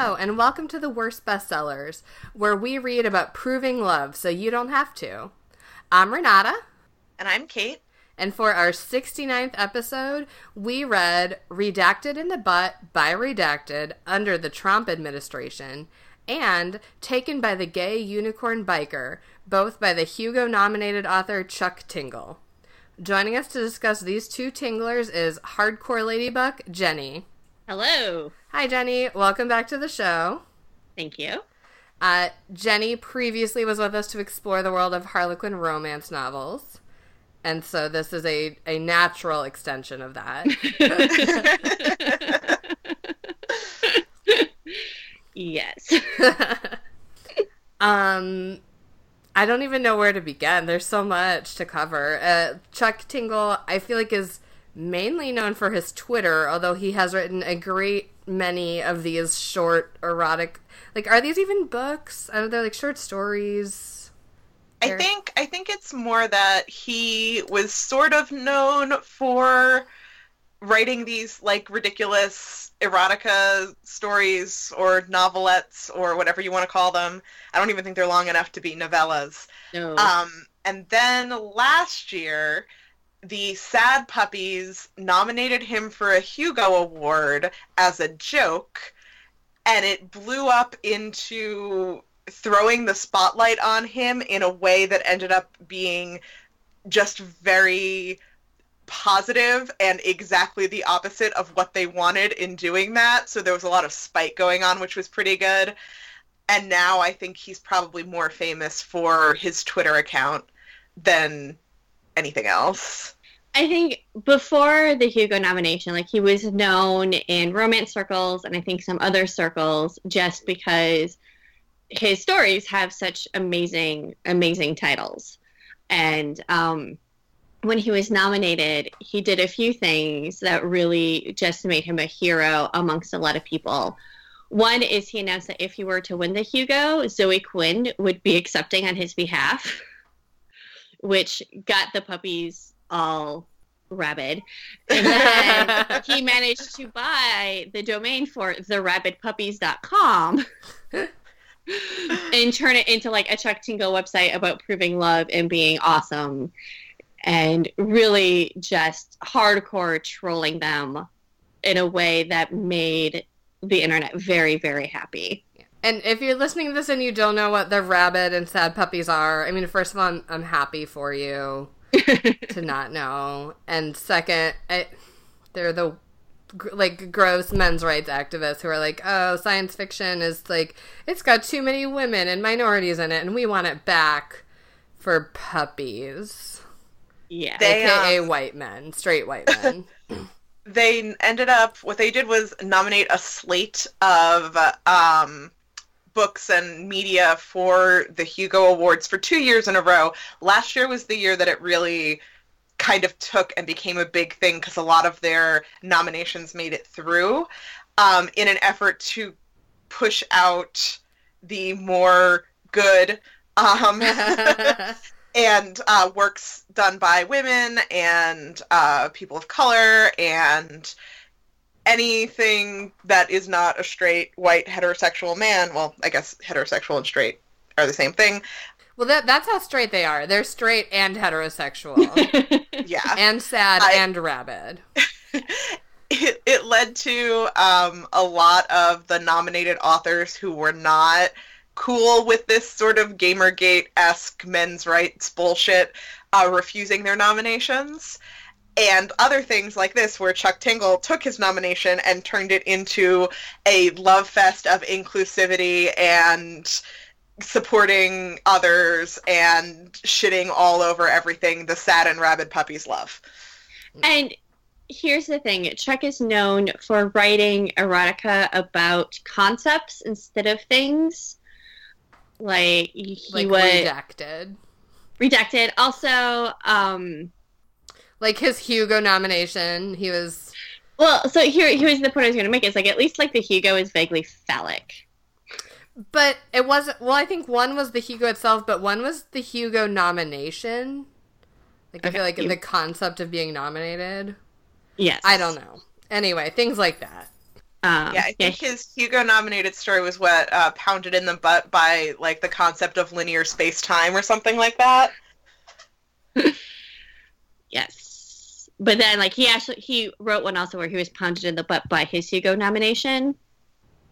Hello, and welcome to the Worst Bestsellers, where we read about proving love so you don't have to. I'm Renata. And I'm Kait. And for our 69th episode, we read Redacted in the Butt by Redacted under the Trump administration and Taken by the Gay Unicorn Biker, both by the Hugo nominated author Chuck Tingle. Joining us to discuss these two tinglers is hardcore ladybuck Jennie. Hello. Hi, Jennie. Welcome back to the show. Thank you. Uh, Jennie previously was with us to explore the world of Harlequin romance novels. And so this is a, a natural extension of that. yes. um, I don't even know where to begin. There's so much to cover. Uh, Chuck Tingle, I feel like, is mainly known for his Twitter, although he has written a great many of these short erotic. Like, are these even books? Are they like short stories? I think I think it's more that he was sort of known for writing these like ridiculous erotica stories or novelettes or whatever you want to call them. I don't even think they're long enough to be novellas. No. Um, and then last year, the Sad Puppies nominated him for a Hugo Award as a joke, and it blew up into throwing the spotlight on him in a way that ended up being just very positive and exactly the opposite of what they wanted in doing that. So there was a lot of spite going on, which was pretty good. And now I think he's probably more famous for his Twitter account than anything else. I think before the Hugo nomination, like he was known in romance circles and I think some other circles just because his stories have such amazing, amazing titles. And um, when he was nominated, he did a few things that really just made him a hero amongst a lot of people. One is he announced that if he were to win the Hugo, Zoe Quinn would be accepting on his behalf, which got the puppies all rabid. And then he managed to buy the domain for therabidpuppies.com and turn it into like a Chuck Tingle website about proving love and being awesome and really just hardcore trolling them in a way that made the internet very, very happy. And if you're listening to this and you don't know what the rabbit and sad puppies are, I mean, first of all, I'm, I'm happy for you to not know. And second, I, they're the like gross men's rights activists who are like, oh, science fiction is like it's got too many women and minorities in it, and we want it back for puppies. Yeah, They, AKA um, white men, straight white men. They ended up what they did was nominate a slate of um, books and media for the Hugo Awards for two years in a row. Last year was the year that it really kind of took and became a big thing because a lot of their nominations made it through um, in an effort to push out the more good um, and uh, works done by women and uh, people of color and anything that is not a straight white heterosexual man well i guess heterosexual and straight are the same thing well, that that's how straight they are. They're straight and heterosexual, yeah and sad I- and rabid. it, it led to um, a lot of the nominated authors who were not cool with this sort of Gamergate-esque men's rights bullshit uh, refusing their nominations. And other things like this, where Chuck Tingle took his nomination and turned it into a love fest of inclusivity and supporting others and shitting all over everything the sad and rabid puppies love. And here's the thing Chuck is known for writing erotica about concepts instead of things. Like he Like would redacted. redacted. Also, um, Like his Hugo nomination, he was well, so here here's the point I was going to make. It's like at least like the Hugo is vaguely phallic. But it wasn't. Well, I think one was the Hugo itself, but one was the Hugo nomination. Like I feel like you- the concept of being nominated. Yes, I don't know. Anyway, things like that. Um, Yeah, I think his Hugo nominated story was what uh, pounded in the butt by like the concept of linear space time or something like that. Yes. But then like he actually he wrote one also where he was pounded in the butt by his Hugo nomination.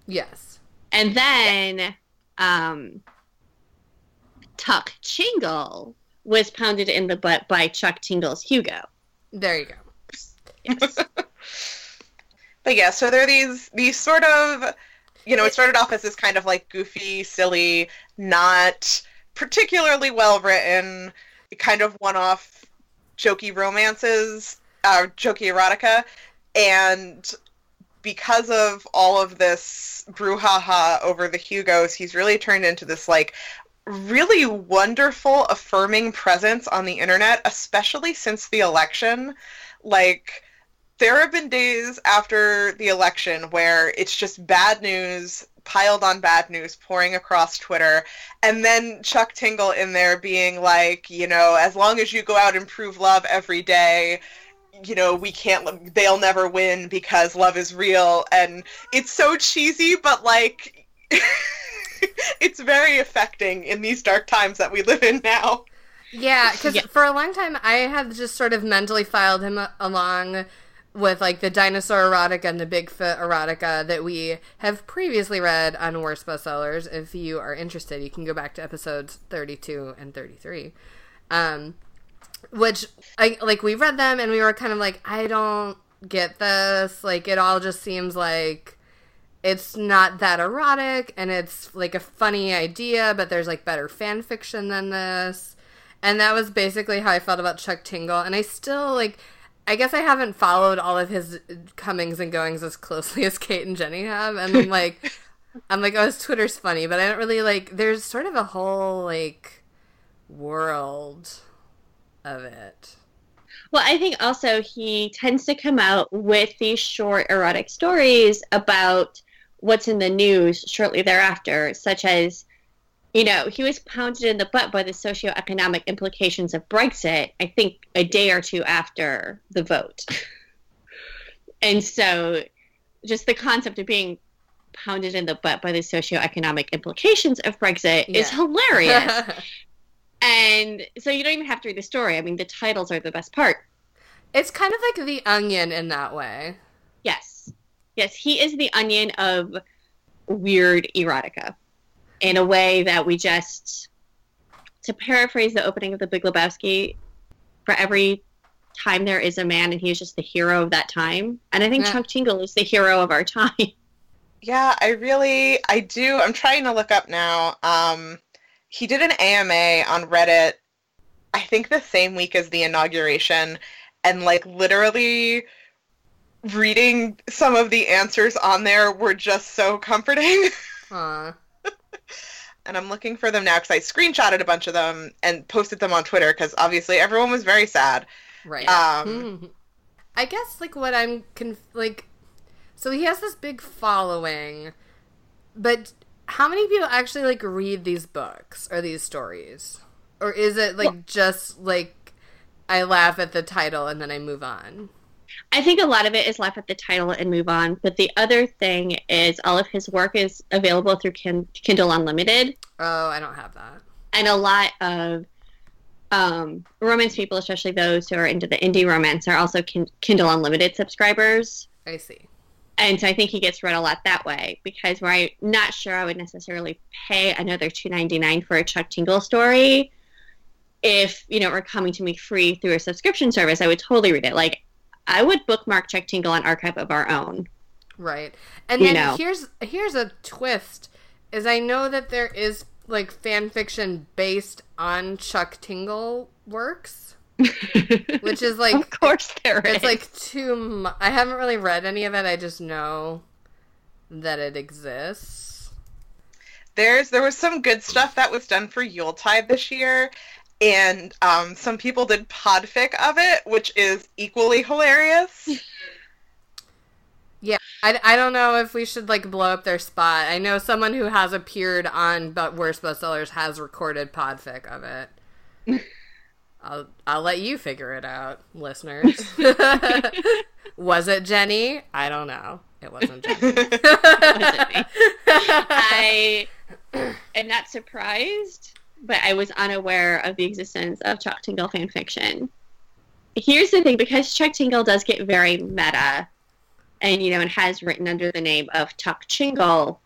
Yes. And then um Tuck Chingle was pounded in the butt by Chuck Tingle's Hugo. There you go. Yes. But yeah, so there are these these sort of you know, it started off as this kind of like goofy, silly, not particularly well written, kind of one off jokey romances, uh, jokey erotica, and because of all of this brouhaha over the Hugos, he's really turned into this like really wonderful, affirming presence on the internet, especially since the election. Like, there have been days after the election where it's just bad news piled on bad news pouring across Twitter, and then Chuck Tingle in there being like, you know, as long as you go out and prove love every day, you know, we can't, they'll never win because love is real. And it's so cheesy, but like, it's very affecting in these dark times that we live in now. Yeah, because Yeah. for a long time I had just sort of mentally filed him along with like the dinosaur erotica and the Bigfoot erotica that we have previously read on Worst Bestsellers. If you are interested, you can go back to episodes 32 and 33. Um, which I like we read them and we were kind of like, I don't get this. Like it all just seems like it's not that erotic and it's like a funny idea, but there's like better fan fiction than this. And that was basically how I felt about Chuck Tingle. And I still like I guess I haven't followed all of his comings and goings as closely as Kait and Jennie have. And I'm like I'm like, oh his Twitter's funny, but I don't really like there's sort of a whole like world of it. Well, I think also he tends to come out with these short erotic stories about what's in the news shortly thereafter, such as, you know, he was pounded in the butt by the socioeconomic implications of Brexit, I think a day or two after the vote. and so just the concept of being pounded in the butt by the socioeconomic implications of Brexit is hilarious. and so you don't even have to read the story. I mean, the titles are the best part. it's kind of like the onion in that way. Yes. Yes, he is the onion of weird erotica in a way that we just, to paraphrase the opening of The Big Lebowski, for every time there is a man and he is just the hero of that time. And I think Yeah. Chuck Tingle is the hero of our time. Yeah, I really, I do. I'm trying to look up now. Um, he did an AMA on Reddit, I think the same week as the inauguration, and like literally reading some of the answers on there were just so comforting. Aw. And I'm looking for them now because I screenshotted a bunch of them and posted them on Twitter because obviously everyone was very sad. Right. Um, I guess like what I'm conf- like so he has this big following but how many people actually like read these books or these stories? Or is it like just like I laugh at the title and then I move on? I think a lot of it is laugh at the title and move on. But the other thing is all of his work is available through Kin- Kindle Unlimited. Oh, I don't have that. and a lot of um, romance people, especially those who are into the indie romance, are also kin- Kindle Unlimited subscribers. I see. And so I think he gets read a lot that way because where I'm not sure I would necessarily pay another two ninety nine for a Chuck Tingle story. If you know it were coming to me free through a subscription service, I would totally read it. Like I would bookmark Chuck Tingle on Archive of Our Own. Right. And You then know. here's here's a twist is I know that there is like fan fiction based on Chuck Tingle works, which is like of course there is. it's like too mu- I haven't really read any of it. I just know that it exists. There's there was some good stuff that was done for Yuletide this year, and um, some people did podfic of it, which is equally hilarious. Yeah, I, I don't know if we should like blow up their spot. I know someone who has appeared on but worst bestsellers has recorded podfic of it. I'll I'll let you figure it out, listeners. Was it Jennie? I don't know. It wasn't Jackie. Wasn't me. I am not surprised, but I was unaware of the existence of Chuck Tingle fan fiction. Here's the thing because Chuck Tingle does get very meta, and you know, and has written under the name of Chuck Tingle.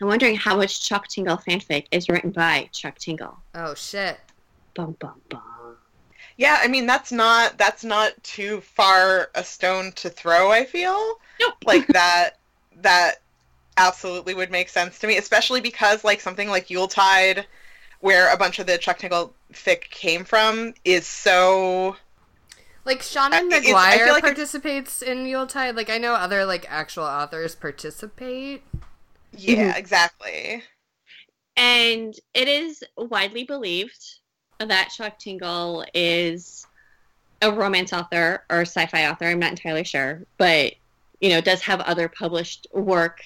I'm wondering how much Chuck Tingle fanfic is written by Chuck Tingle. oh shit. Bum bum bum. Yeah, I mean that's not that's not too far a stone to throw, I feel. Nope. Like that that absolutely would make sense to me, especially because like something like Yuletide where a bunch of the Chuck Tingle fic came from is so Like Seanan uh, I- it's- I McGuire feel like it's- participates in Yuletide. Like I know other like actual authors participate. yeah, mm-hmm. exactly. And it is widely believed that Chuck Tingle is a romance author or sci-fi author. I'm not entirely sure, but you know, does have other published work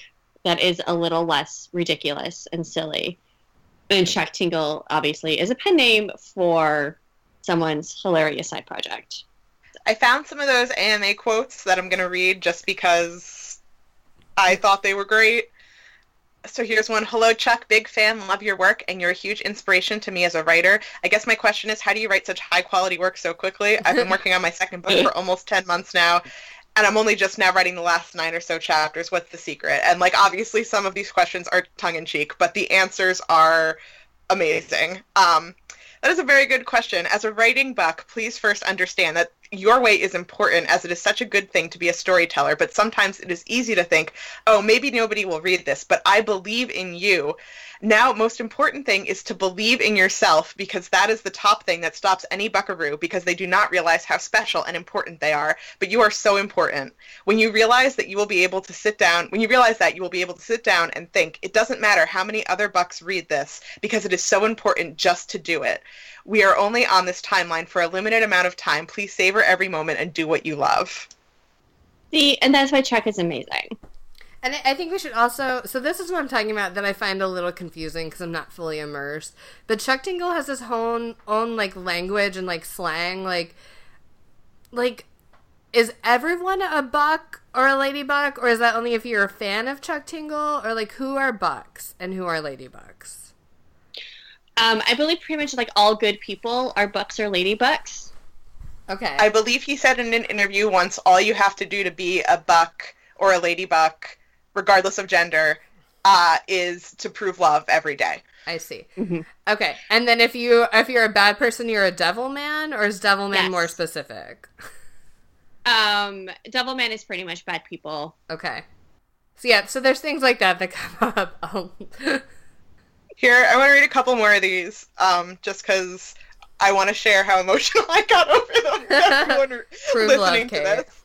that is a little less ridiculous and silly. And Chuck Tingle obviously is a pen name for someone's hilarious side project. I found some of those AMA quotes that I'm going to read just because I thought they were great. So here's one. Hello, Chuck. Big fan. Love your work, and you're a huge inspiration to me as a writer. I guess my question is, how do you write such high quality work so quickly? I've been working on my second book for almost 10 months now, and I'm only just now writing the last nine or so chapters. What's the secret? And like, obviously, some of these questions are tongue in cheek, but the answers are amazing. Um, that is a very good question. As a writing buck, please first understand that your way is important as it is such a good thing to be a storyteller, but sometimes it is easy to think, oh, maybe nobody will read this, but I believe in you. Now, most important thing is to believe in yourself because that is the top thing that stops any buckaroo because they do not realize how special and important they are. But you are so important. When you realize that you will be able to sit down, when you realize that you will be able to sit down and think, it doesn't matter how many other bucks read this because it is so important just to do it. We are only on this timeline for a limited amount of time. Please savor every moment and do what you love. See, and that's why Chuck is amazing. And I- I think we should also. So this is what I'm talking about that I find a little confusing because I'm not fully immersed. But Chuck Tingle has his own own like language and like slang. Like, like, is everyone a buck or a ladybuck, or is that only if you're a fan of Chuck Tingle, or like who are bucks and who are ladybucks? Um, I believe pretty much like all good people are bucks or ladybucks. Okay. I believe he said in an interview once, all you have to do to be a buck or a ladybuck, regardless of gender, uh, is to prove love every day. I see. Mhm. Okay, and then if you if you're a bad person, you're a devil man, or is devil man Yes. more specific? Um, devil man is pretty much bad people. Okay. So yeah, so there's things like that that come up. Here, I want to read a couple more of these, um, just because I want to share how emotional I got over them. Everyone listening love, to this.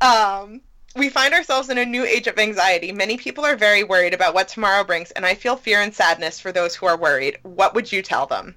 Um, we find ourselves in a new age of anxiety. Many people are very worried about what tomorrow brings, and I feel fear and sadness for those who are worried. What would you tell them?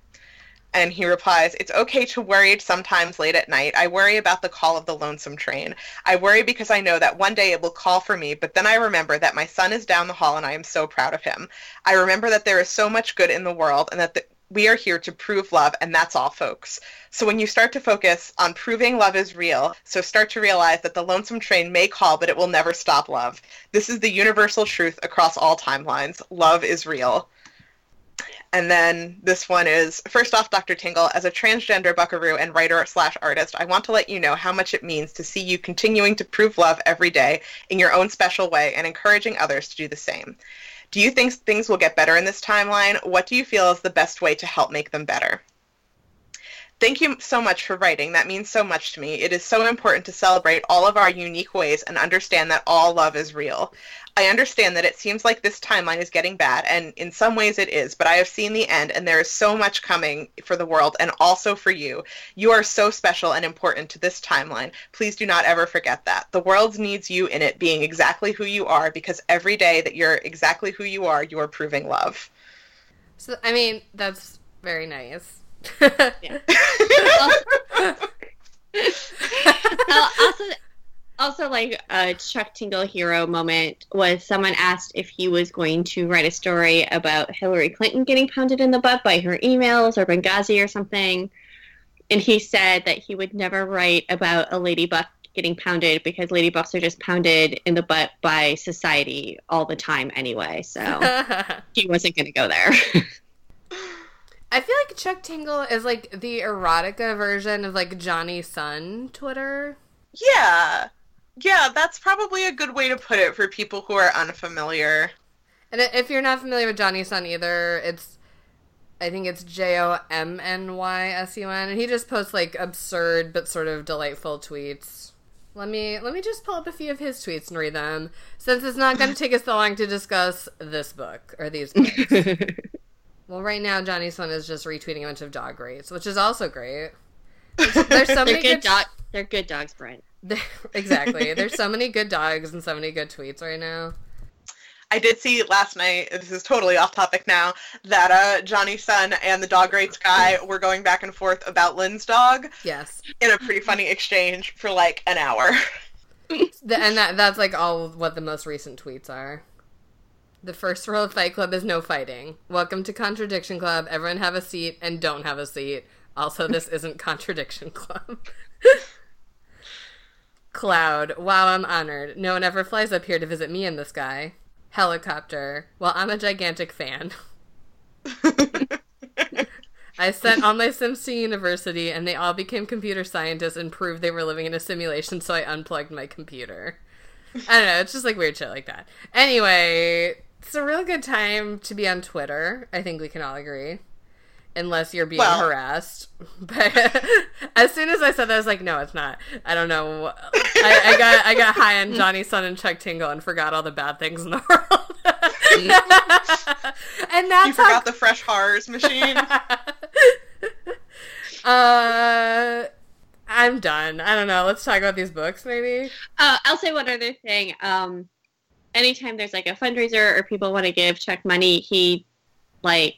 And he replies, It's okay to worry sometimes late at night. I worry about the call of the lonesome train. I worry because I know that one day it will call for me, but then I remember that my son is down the hall and I am so proud of him. I remember that there is so much good in the world and that the, we are here to prove love, and that's all, folks. So when you start to focus on proving love is real, so start to realize that the lonesome train may call, but it will never stop love. This is the universal truth across all timelines. Love is real. And then this one is first off, Dr. Tingle, as a transgender buckaroo and writer slash artist, I want to let you know how much it means to see you continuing to prove love every day in your own special way and encouraging others to do the same. Do you think things will get better in this timeline? What do you feel is the best way to help make them better? Thank you so much for writing. That means so much to me. It is so important to celebrate all of our unique ways and understand that all love is real. I understand that it seems like this timeline is getting bad, and in some ways it is, but I have seen the end, and there is so much coming for the world and also for you. You are so special and important to this timeline. Please do not ever forget that. The world needs you in it being exactly who you are because every day that you're exactly who you are, you are proving love. so I mean, that's very nice. Uh, also, also like a Chuck Tingle hero moment was someone asked if he was going to write a story about Hillary Clinton getting pounded in the butt by her emails or Benghazi or something, and he said that he would never write about a ladybuck getting pounded because lady bucks are just pounded in the butt by society all the time anyway. So he wasn't going to go there. I feel like Chuck Tingle is like the erotica version of like Jonny Sun Twitter. Yeah. Yeah, that's probably a good way to put it for people who are unfamiliar. And if you're not familiar with Jonny Sun either, it's I think it's J O M N Y S U N, and he just posts like absurd but sort of delightful tweets. Let me let me just pull up a few of his tweets and read them, since it's not going to take us so long to discuss this book or these books. well, right now Jonny Sun is just retweeting a bunch of dog rates, which is also great. There's, there's so many they're good, good dog. They're good dogs, Brent. exactly. There's so many good dogs and so many good tweets right now. I did see last night, this is totally off topic now, that uh, Jonny Sun and the dog rates guy were going back and forth about Lynn's dog Yes. in a pretty funny exchange for like an hour. And that that's like all what the most recent tweets are. The first rule of Fight Club is no fighting. Welcome to Contradiction Club. Everyone have a seat and don't have a seat. Also, this isn't Contradiction Club. Cloud. Wow, I'm honored. No one ever flies up here to visit me in the sky. Helicopter. Well, I'm a gigantic fan. I sent all my Sims to university, and they all became computer scientists and proved they were living in a simulation, so I unplugged my computer. I don't know, it's just like weird shit like that. Anyway, it's a real good time to be on Twitter. I think we can all agree. Unless you're being Well- harassed. But as soon as I said that, I was like, no, it's not. I don't know. I, I got I got high on Jonny Sun and Chuck Tingle and forgot all the bad things in the world. and that's you how forgot the fresh horrors machine. uh, I'm done. I don't know. Let's talk about these books, maybe. Uh, I'll say one other thing. Um, anytime there's like a fundraiser or people want to give Chuck money, he like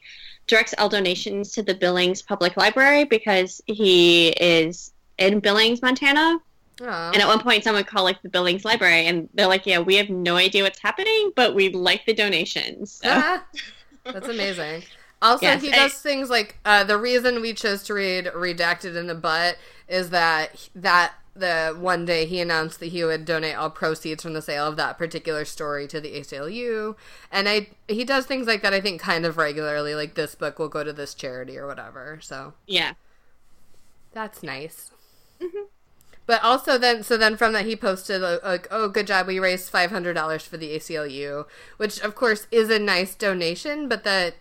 directs all donations to the Billings Public Library because he is in Billings, Montana. Oh. And at one point, someone called like the Billings Library, and they're like, "Yeah, we have no idea what's happening, but we like the donations." So. Ah, that's amazing. Also, Yes, he I- does things like uh, the reason we chose to read "Redacted in the Butt" is that that the one day he announced that he would donate all proceeds from the sale of that particular story to the ACLU, and I he does things like that. I think kind of regularly, like this book will go to this charity or whatever. So yeah. That's nice. Mm-hmm. But also then, so then from that he posted like, "Oh, good job, we raised five hundred dollars for the ACLU," which of course is a nice donation, but that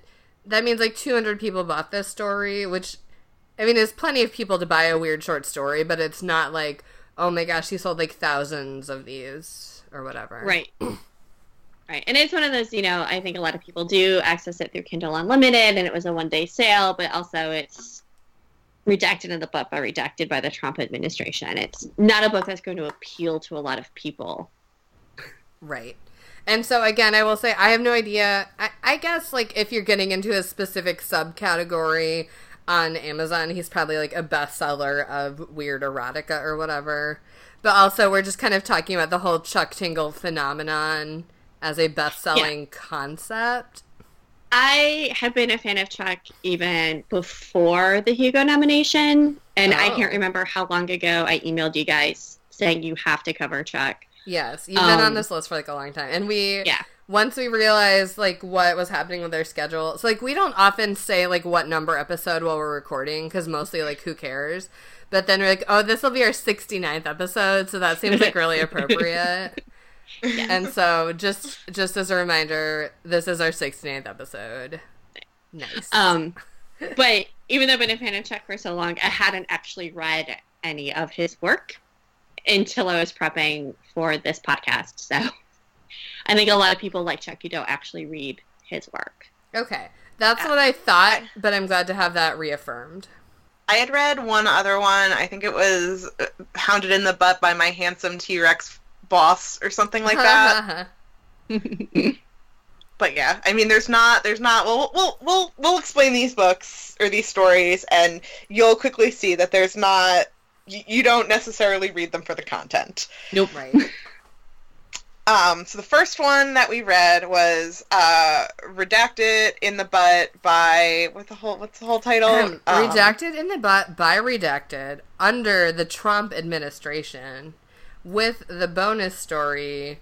that means like two hundred people bought this story, which I mean, there's plenty of people to buy a weird short story, but it's not like, oh my gosh, he sold like thousands of these or whatever. Right. right. And it's one of those, you know, I think a lot of people do access it through Kindle Unlimited, and it was a one day sale, but also it's redacted in the book by redacted by the Trump administration. It's not a book that's going to appeal to a lot of people. Right. And so again, I will say I have no idea. I, I guess like if you're getting into a specific subcategory on Amazon, he's probably like a bestseller of weird erotica or whatever. But also, we're just kind of talking about the whole Chuck Tingle phenomenon as a best-selling concept. I have been a fan of Chuck even before the Hugo nomination, and I Oh. can't remember how long ago I emailed you guys saying you have to cover Chuck. Yes, you've been on Um, this list for like a long time, and we Yeah. Once we realized like what was happening with their schedule. So like we don't often say like what number episode while we're recording because mostly like who cares. But then we're like, oh, this will be our 69th episode, so that seems like really appropriate. And so just just as a reminder, this is our 69th episode. Nice. Um, but even though I've been a fan of Chuck for so long, I hadn't actually read any of his work until I was prepping for this podcast. So I think a lot of people like Chuck who don't actually read his work. okay. That's what I thought, but I'm glad to have that reaffirmed. I had read one other one. I think it was uh, Hounded in the Butt by my handsome T Rex boss or something like that. but yeah, I mean, there's not, there's not. Well, we'll we'll we'll explain these books or these stories, and you'll quickly see that there's not. You, you don't necessarily read them for the content. nope. right. Um, so the first one that we read was uh, "Redacted in the Butt" by what the whole what's the whole title? Um, Um, redacted in the butt by redacted under the Trump administration. with the bonus story,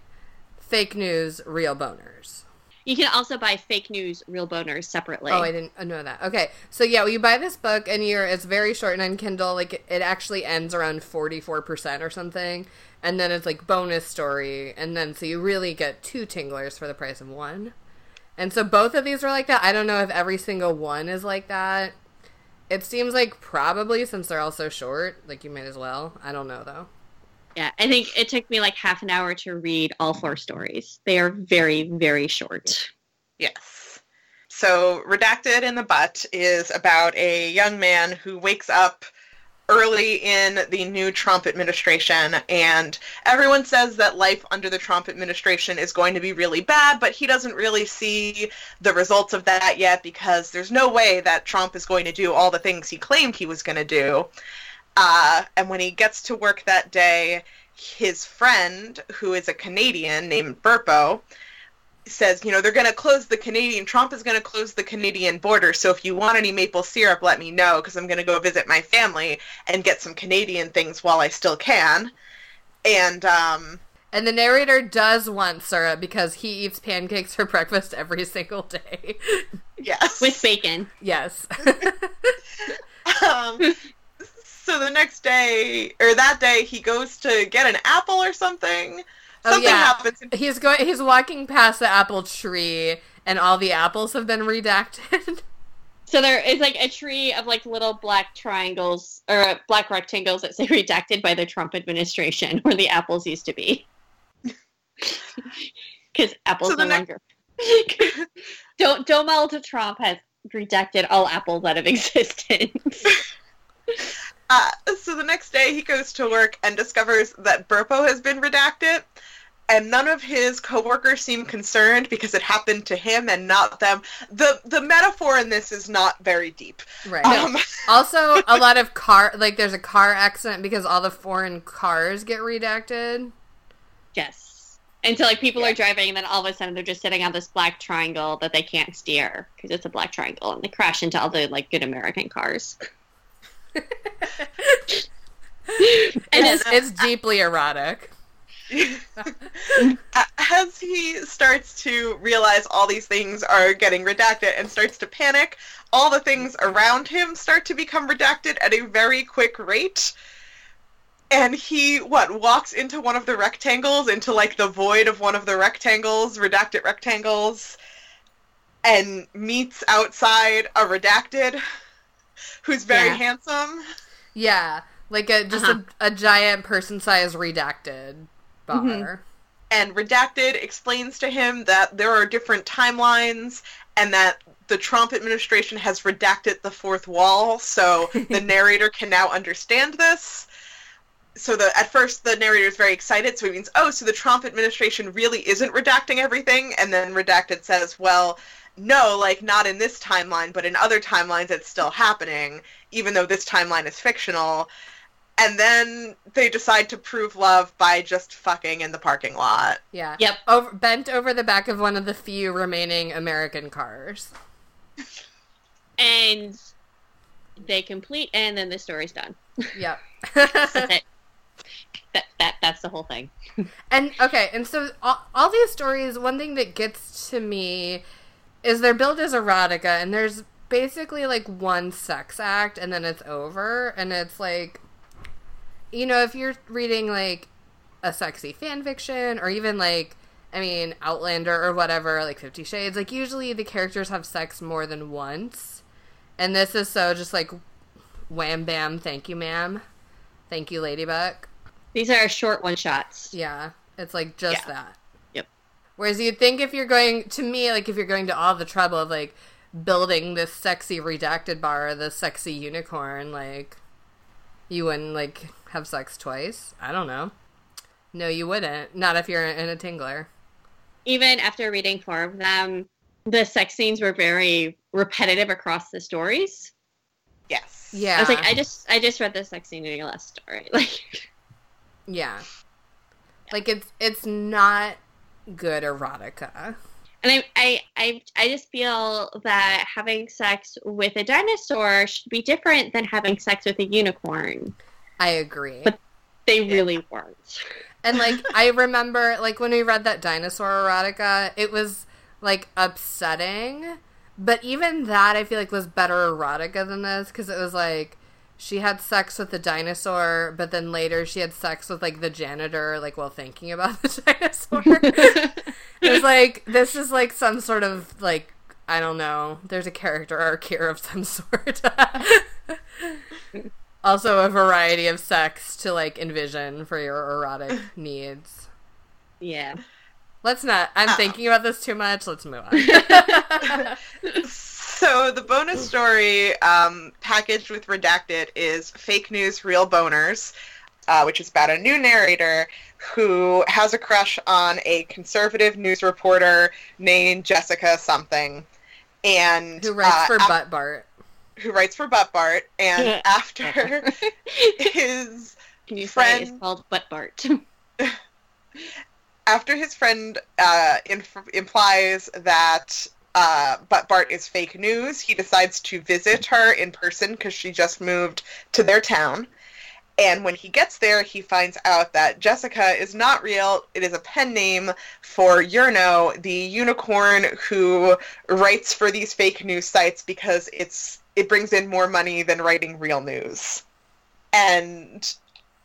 fake news, real boners. You can also buy fake news, real boners separately. Oh, I didn't know that. Okay, so yeah, well, you buy this book and you're it's very short and on Kindle. Like it, it actually ends around forty four percent or something, and then it's like bonus story, and then so you really get two tinglers for the price of one. And so both of these are like that. I don't know if every single one is like that. It seems like probably since they're all so short, like you might as well. I don't know though. Yeah, I think it took me like half an hour to read all four stories. They are very, very short. Yes. So, Redacted in the Butt is about a young man who wakes up early in the new Trump administration, and everyone says that life under the Trump administration is going to be really bad, but he doesn't really see the results of that yet because there's no way that Trump is going to do all the things he claimed he was going to do. Uh, and when he gets to work that day, his friend, who is a Canadian named Burpo, says, you know, they're going to close the Canadian, Trump is going to close the Canadian border. So if you want any maple syrup, let me know because I'm going to go visit my family and get some Canadian things while I still can. And, um, And the narrator does want syrup because he eats pancakes for breakfast every single day. yes. With bacon. yes. um, so the next day, or that day, he goes to get an apple or something. Oh, Something yeah. happens. he's going he's walking past the apple tree and all the apples have been redacted. So there is like a tree of like little black triangles or black rectangles that say redacted by the Trump administration where the apples used to be. Because apples So the no next- longer. Don't Donald Trump has redacted all apples out of existence. Uh, so the next day he goes to work and discovers that Burpo has been redacted, and none of his coworkers seem concerned because it happened to him and not them. the The metaphor in this is not very deep. right. Um, Also, a lot of car like there's a car accident because all the foreign cars get redacted. yes. And so like people Yeah. are driving and then all of a sudden they're just sitting on this black triangle that they can't steer because it's a black triangle and they crash into all the like good American cars. And It's, it's, it's deeply erotic. as he starts to realize all these things are getting redacted and starts to panic, all the things around him start to become redacted at a very quick rate. And he, what, walks into one of the rectangles, into like the void of one of the rectangles, redacted rectangles, and meets outside a redacted who's very Yeah. handsome. Yeah, like a just Uh-huh. a, a giant person-sized redacted bar. Mhm. and Redacted explains to him that there are different timelines and that the Trump administration has redacted the fourth wall, so the narrator can now understand this. So the at first the narrator is very excited, so he means, oh, so the Trump administration really isn't redacting everything, and then Redacted says, well, no, like not in this timeline, but in other timelines it's still happening, even though this timeline is fictional. And then they decide to prove love by just fucking in the parking lot. Yeah. Yep. Over, bent over the back of one of the few remaining American cars. and they complete and then the story's done. Yep. That's. That, that that's the whole thing. And okay, and so all, all these stories, one thing that gets to me is they're billed as erotica, and there's basically like one sex act, and then it's over, and it's like, you know, if you're reading like a sexy fan fiction, or even like, I mean, Outlander or whatever, like Fifty Shades, like usually the characters have sex more than once, and this is so just like, wham bam, thank you, ma'am, thank you, Ladybuck. These are short one shots. Yeah, it's like just Yeah. that. Yep. Whereas you'd think if you're going to me, like if you're going to all the trouble of like building this sexy redacted bar, the sexy unicorn, like you wouldn't like have sex twice. I don't know. No, you wouldn't. Not if you're in a tingler. Even after reading four of them, the sex scenes were very repetitive across the stories. Yes. Yeah. I was like, I just I just read the sex scene in your last story. Like yeah. Like it's it's not good erotica. And I, I, I, I just feel that having sex with a dinosaur should be different than having sex with a unicorn. I agree. But They really weren't. And like I remember like when we read that dinosaur erotica, it was like upsetting, but even that I feel like was better erotica than this because it was like she had sex with the dinosaur, but then later she had sex with like the janitor, like while thinking about the dinosaur. it was like this is like some sort of like I don't know. There's a character arc here of some sort. also, a variety of sex to like envision for your erotic needs. Yeah. Let's not. I'm uh, thinking about this too much. Let's move on. so the bonus story um, packaged with redacted is fake news, real boners, uh, which is about a new narrator who has a crush on a conservative news reporter named Jessica something, and who writes uh, for af- Butt Bart. Who writes for Butt Bart, and after his Can you friend say it's called Butt Bart. after his friend uh, inf- implies that uh, but Bart is fake news, he decides to visit her in person because she just moved to their town. And when he gets there, he finds out that Jessica is not real. It is a pen name for Yurno, the unicorn who writes for these fake news sites because it's it brings in more money than writing real news. And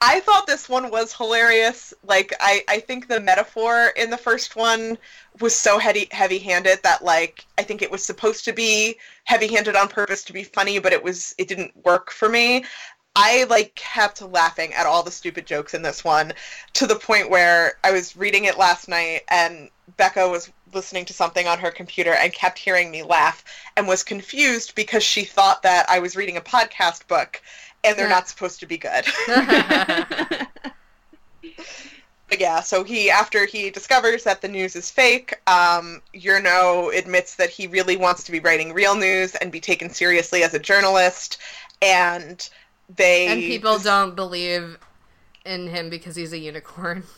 I thought this one was hilarious. Like I, I think the metaphor in the first one was so heavy heavy handed that like I think it was supposed to be heavy handed on purpose to be funny, but it was it didn't work for me. I like kept laughing at all the stupid jokes in this one to the point where I was reading it last night and Becca was listening to something on her computer and kept hearing me laugh and was confused because she thought that I was reading a podcast book and they're not supposed to be good. but yeah, so he after he discovers that the news is fake, um, Yurno admits that he really wants to be writing real news and be taken seriously as a journalist, and they and people don't believe in him because he's a unicorn.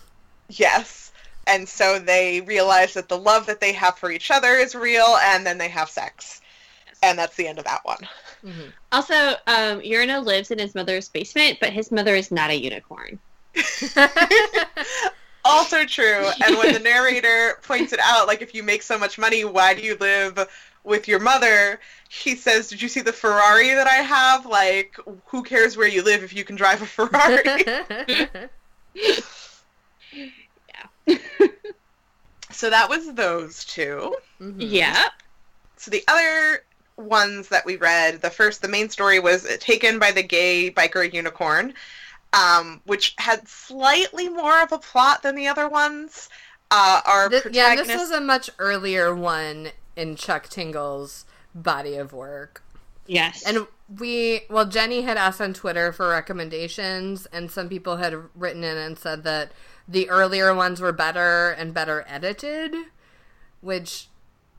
Yes. And so they realize that the love that they have for each other is real, and then they have sex. And that's the end of that one. Mm-hmm. Also, um, Yurno lives in his mother's basement, but his mother is not a unicorn. also true. And when the narrator points it out, like, if you make so much money, why do you live with your mother? He says, Did you see the Ferrari that I have? Like, who cares where you live if you can drive a Ferrari? yeah. so that was those 2 mm-hmm. Yeah. So the other ones that we read, the first, the main story was taken by the gay biker unicorn, um, which had slightly more of a plot than the other ones. Uh, our this, yeah, this was a much earlier one in Chuck Tingle's body of work. Yes, and we well, Jennie had asked on Twitter for recommendations, and some people had written in and said that the earlier ones were better and better edited, which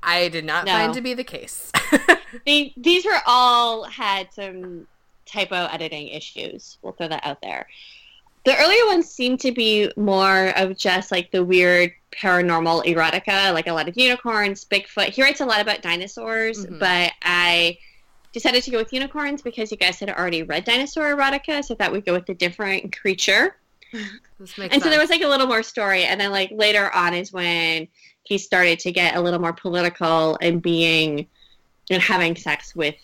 I did not no. find to be the case. they, these were all had some typo editing issues. We'll throw that out there. The earlier ones seem to be more of just like the weird paranormal erotica, like a lot of unicorns, Bigfoot. He writes a lot about dinosaurs, mm-hmm. but I decided to go with unicorns because you guys had already read dinosaur erotica, so I thought we'd go with a different creature. and sense. so there was like a little more story, and then like later on is when he started to get a little more political and being and having sex with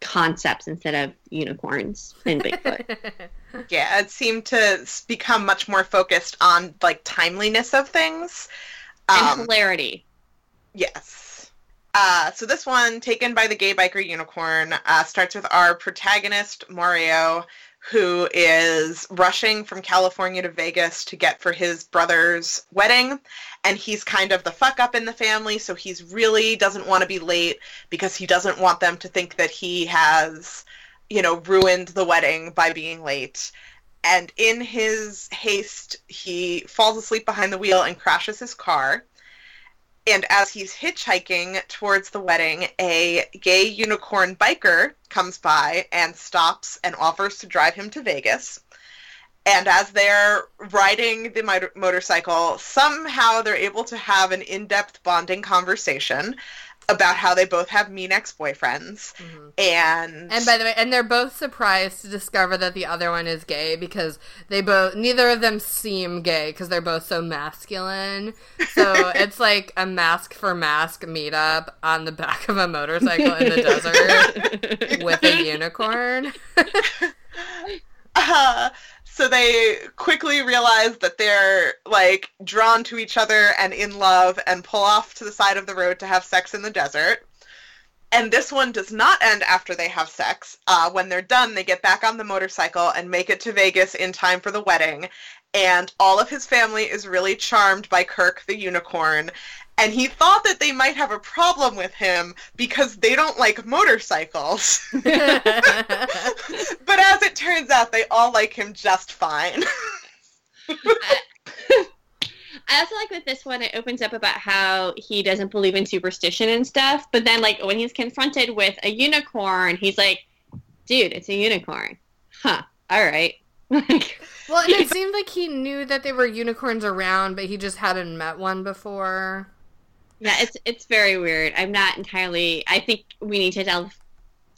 concepts instead of unicorns and Bigfoot. yeah, it seemed to become much more focused on like timeliness of things and um, hilarity. Yes. Uh, so this one, taken by the gay biker unicorn, uh, starts with our protagonist Mario, who is rushing from California to Vegas to get for his brother's wedding. And he's kind of the fuck up in the family, so he's really doesn't want to be late because he doesn't want them to think that he has, you know, ruined the wedding by being late. And in his haste, he falls asleep behind the wheel and crashes his car. And as he's hitchhiking towards the wedding, a gay unicorn biker comes by and stops and offers to drive him to Vegas. And as they're riding the motor- motorcycle, somehow they're able to have an in depth bonding conversation about how they both have mean ex-boyfriends Mhm. and And by the way, and they're both surprised to discover that the other one is gay because they both neither of them seem gay because they're both so masculine. So it's like a mask for mask meetup on the back of a motorcycle in the desert with a unicorn. uh, so they quickly realize that they're like drawn to each other and in love and pull off to the side of the road to have sex in the desert. And this one does not end after they have sex. Uh, when they're done, they get back on the motorcycle and make it to Vegas in time for the wedding. And all of his family is really charmed by Kirk the unicorn. And he thought that they might have a problem with him because they don't like motorcycles. but as it turns out, they all like him just fine. I also like with this one, it opens up about how he doesn't believe in superstition and stuff. But then, like, when he's confronted with a unicorn, he's like, dude, it's a unicorn. Huh. All right. Like, well, and it seemed like he knew that there were unicorns around, but he just hadn't met one before. Yeah, it's it's very weird. I'm not entirely. I think we need to delve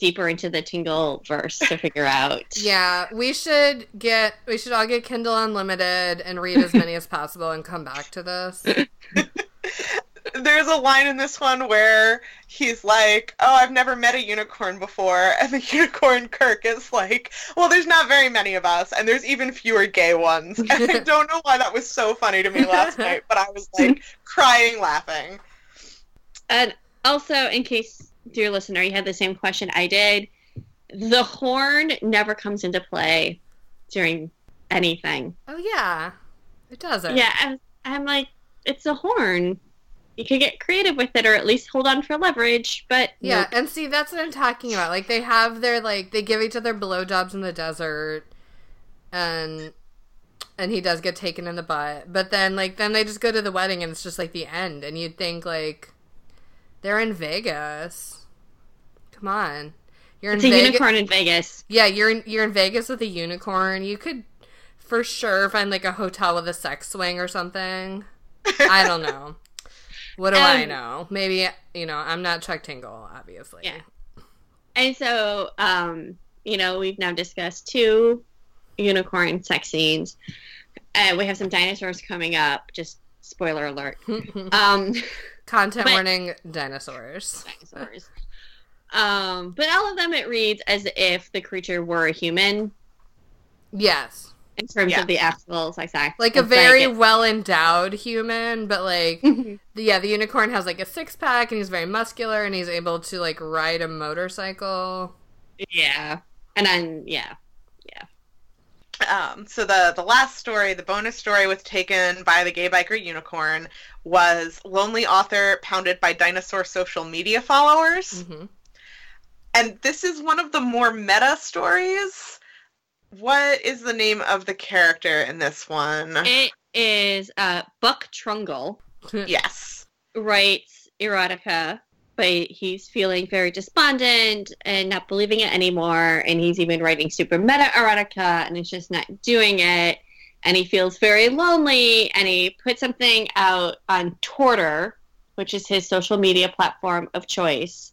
deeper into the Tingle verse to figure out. Yeah, we should get we should all get Kindle Unlimited and read as many as possible and come back to this. There's a line in this one where he's like, "Oh, I've never met a unicorn before," and the unicorn Kirk is like, "Well, there's not very many of us, and there's even fewer gay ones." And I don't know why that was so funny to me last night, but I was like crying laughing. And also, in case, dear listener, you had the same question I did, the horn never comes into play during anything. Oh yeah, it doesn't. Yeah, I'm, I'm like, it's a horn. You could get creative with it, or at least hold on for leverage. But Yeah, nope. and see, that's what I'm talking about. Like, they have their, like, they give each other blowjobs in the desert, and, and he does get taken in the butt. But then, like, then they just go to the wedding, and it's just, like, the end. And you'd think, like, they're in Vegas. Come on. You're in it's a Vegas. unicorn in Vegas. Yeah, you're in, you're in Vegas with a unicorn. You could, for sure, find, like, a hotel with a sex swing or something. I don't know. What do I Um, know? Maybe, you know, I'm not Chuck Tingle, obviously. Yeah. And so, um, you know, we've now discussed two unicorn sex scenes. Uh, we have some dinosaurs coming up. Just spoiler alert. Um, Content But- warning dinosaurs. dinosaurs. Um, but all of them, it reads as if the creature were a human Yes. in terms Yeah. of the actual sex act. Like a very it- well endowed human, but like, the- yeah, the unicorn has like a six pack and he's very muscular and he's able to like ride a motorcycle. yeah. And then, yeah. Um, so the the last story, the bonus story, was taken by the gay biker unicorn. Was lonely author pounded by dinosaur social media followers. hmm And this is one of the more meta stories. What is the name of the character in this one? It is uh, Buck Trungle yes. writes erotica, but he's feeling very despondent and not believing it anymore. And he's even writing super meta erotica and it's just not doing it. And he feels very lonely. And he put something out on Twitter, which is his social media platform of choice.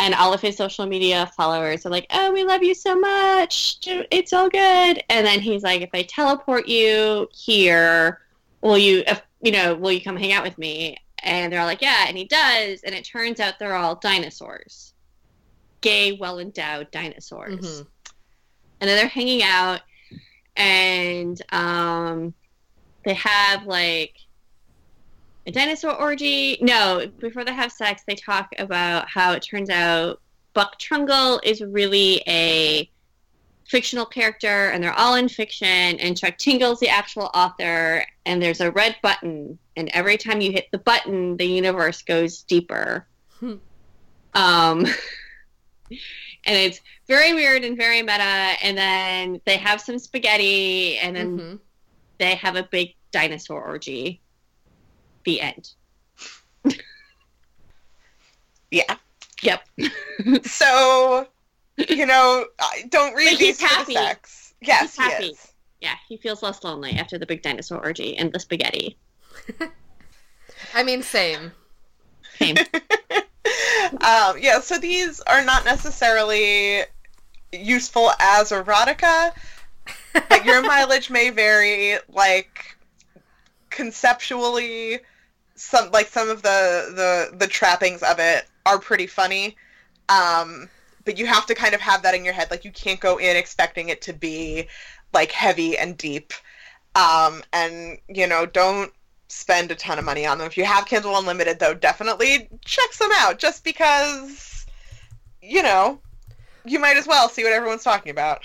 And all of his social media followers are like, "Oh, we love you so much. It's all good." And then he's like, "If I teleport you here, will you, if, you know, will you come hang out with me?" And they're all like, "Yeah." And he does. And it turns out they're all dinosaurs, gay, well endowed dinosaurs Mhm. and then they're hanging out and um they have like a dinosaur orgy no before they have sex they talk about how it turns out buck trungle is really a fictional character and they're all in fiction and chuck tingle's the actual author and there's a red button and every time you hit the button the universe goes deeper Hmm. um and it's very weird and very meta and then they have some spaghetti and then Mhm. they have a big dinosaur orgy the end Yeah. yep So, you know, don't read But these he's for the happy. sex. Yes, He's he happy. is. yeah he feels less lonely after the big dinosaur orgy and the spaghetti I mean, same. Same. um, yeah, so these are not necessarily useful as erotica, but your mileage may vary. Like conceptually, some like some of the the the trappings of it are pretty funny. Um, but you have to kind of have that in your head. Like you can't go in expecting it to be like heavy and deep. Um, and you know, don't spend a ton of money on them. If you have Kindle Unlimited, though, definitely check some out. Just because, you know, you might as well see what everyone's talking about.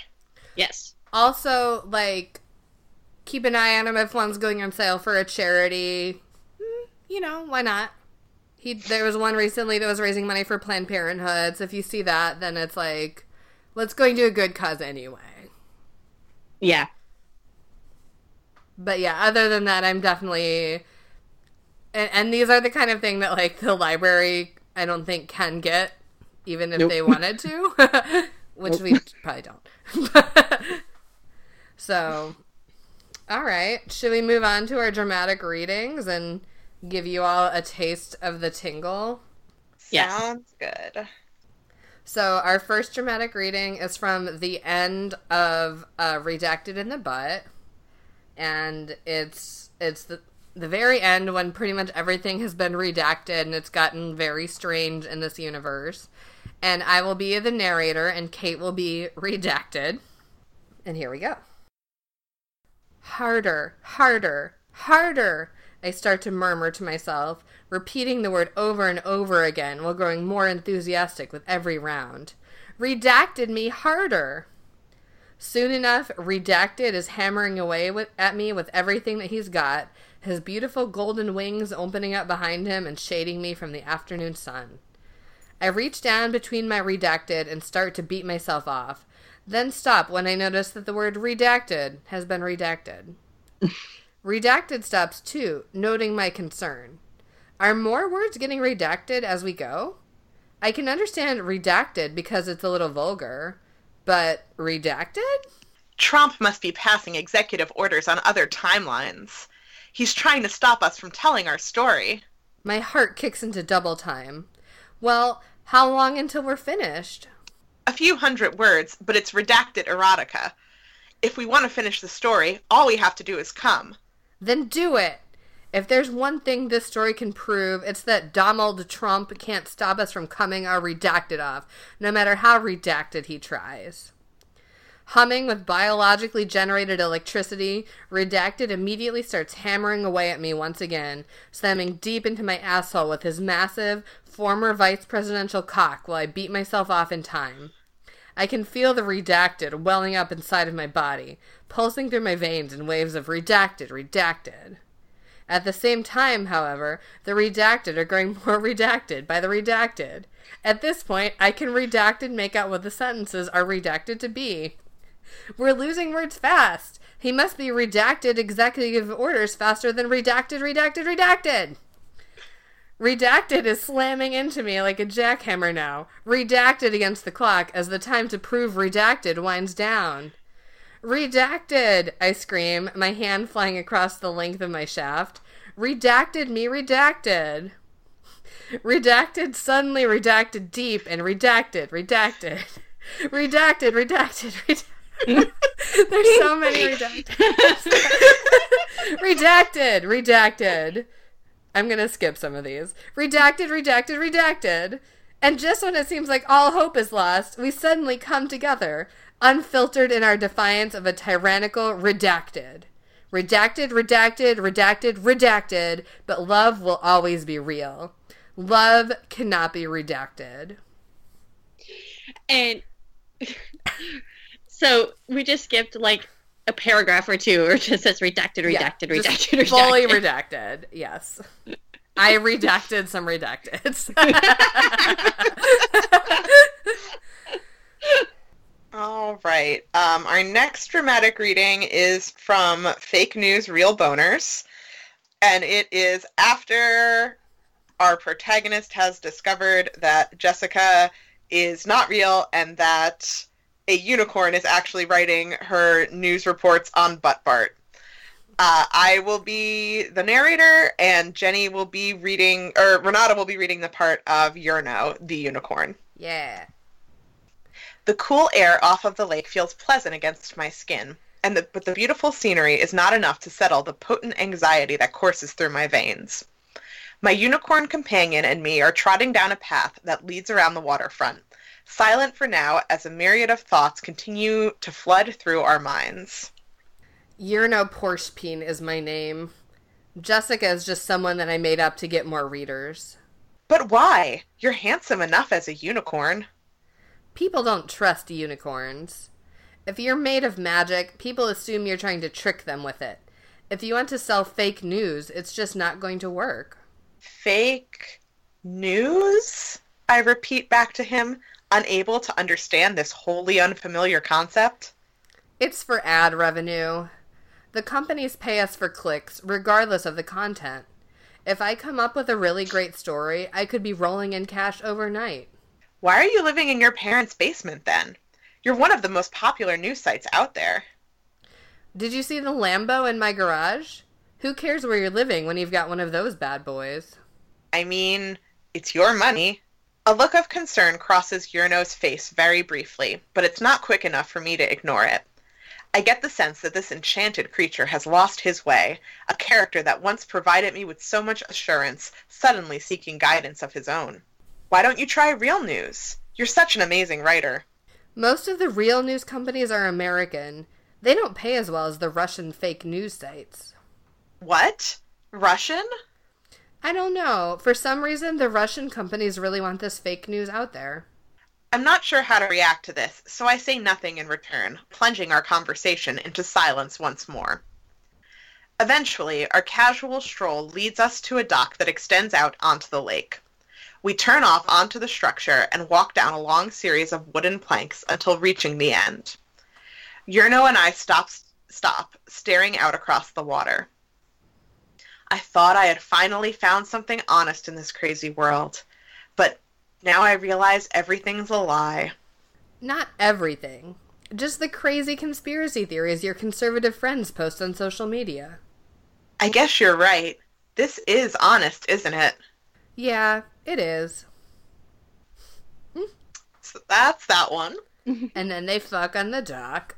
Yes. Also, like, keep an eye on them if one's going on sale for a charity. Hmm, You know, why not? He there was one recently that was raising money for Planned Parenthood. So if you see that, then it's like, let's go and do a good cause anyway. Yeah. But yeah, other than that, I'm definitely. And, and these are the kind of thing that like the library, I don't think can get, even if Nope. they wanted to, which Nope. we probably don't. so, all right, should we move on to our dramatic readings and give you all a taste of the tingle? Yes. Sounds good. So our first dramatic reading is from the end of uh, Redacted in the Butt, and it's it's the the very end when pretty much everything has been redacted and it's gotten very strange in this universe. And I will be the narrator, and Kait will be redacted. And here we go. Harder, harder, harder. I start to murmur to myself, repeating the word over and over again while growing more enthusiastic with every round. Redacted me harder. Soon enough, Redacted is hammering away with, at me with everything that he's got, his beautiful golden wings opening up behind him and shading me from the afternoon sun. I reach down between my redacted and start to beat myself off, then stop when I notice that the word redacted has been redacted. redacted stops too, noting my concern. Are more words getting redacted as we go? I can understand redacted because it's a little vulgar, but redacted? Trump must be passing executive orders on other timelines. He's trying to stop us from telling our story. My heart kicks into double time. Well, how long until we're finished? A few hundred words, but it's redacted erotica. If we want to finish the story, all we have to do is come. Then do it. If there's one thing this story can prove, it's that Donald Trump can't stop us from coming our redacted off, no matter how redacted he tries. Humming with biologically generated electricity, Redacted immediately starts hammering away at me once again, slamming deep into my asshole with his massive, former vice presidential cock while I beat myself off in time. I can feel the redacted welling up inside of my body, pulsing through my veins in waves of redacted, redacted. At the same time, however, the redacted are growing more redacted by the redacted. At this point, I can redacted make out what the sentences are redacted to be. We're losing words fast. He must be redacted executive orders faster than redacted, redacted, redacted. Redacted is slamming into me like a jackhammer now. Redacted against the clock as the time to prove redacted winds down. Redacted! I scream, my hand flying across the length of my shaft. Redacted me, redacted. Redacted, suddenly redacted deep, and redacted, redacted. Redacted, redacted, redacted. There's so many redacted. redacted, redacted. I'm gonna skip some of these. Redacted, redacted, redacted. And just when it seems like all hope is lost, we suddenly come together, unfiltered in our defiance of a tyrannical redacted. Redacted, redacted, redacted, redacted, but love will always be real. Love cannot be redacted. And so we just skipped like a paragraph or two where it just says redacted, redacted, just redacted, redacted. Fully redacted, yes. I redacted some redacteds. All right. Um, our next dramatic reading is from Fake News Real Boners. And it is after our protagonist has discovered that Jessica is not real and that a unicorn is actually writing her news reports on Butt Bart. Uh, I will be the narrator, and Jennie will be reading, or Renata will be reading the part of Yurno, the unicorn. Yeah. The cool air off of the lake feels pleasant against my skin, and the, but the beautiful scenery is not enough to settle the potent anxiety that courses through my veins. My unicorn companion and me are trotting down a path that leads around the waterfront, silent for now as a myriad of thoughts continue to flood through our minds. Yurno Porshpeen is my name. Jessica is just someone that I made up to get more readers. But why? You're handsome enough as a unicorn. People don't trust unicorns. If you're made of magic, people assume you're trying to trick them with it. If you want to sell fake news, it's just not going to work. Fake news? I repeat back to him, unable to understand this wholly unfamiliar concept. It's for ad revenue. The companies pay us for clicks, regardless of the content. If I come up with a really great story, I could be rolling in cash overnight. Why are you living in your parents' basement then? You're one of the most popular news sites out there. Did you see the Lambo in my garage? Who cares where you're living when you've got one of those bad boys? I mean, it's your money. A look of concern crosses Yurno's face very briefly, but it's not quick enough for me to ignore it. I get the sense that this enchanted creature has lost his way, a character that once provided me with so much assurance, suddenly seeking guidance of his own. Why don't you try real news? You're such an amazing writer. Most of the real news companies are American. They don't pay as well as the Russian fake news sites. What? Russian? I don't know. For some reason, the Russian companies really want this fake news out there. I'm not sure how to react to this, so I say nothing in return, plunging our conversation into silence once more. Eventually, our casual stroll leads us to a dock that extends out onto the lake. We turn off onto the structure and walk down a long series of wooden planks until reaching the end. Yurno and I stop, stop, staring out across the water. I thought I had finally found something honest in this crazy world, but now I realize everything's a lie. Not everything. Just the crazy conspiracy theories your conservative friends post on social media. I guess you're right. This is honest, isn't it? Yeah, it is. So that's that one. and then they fuck on the dock.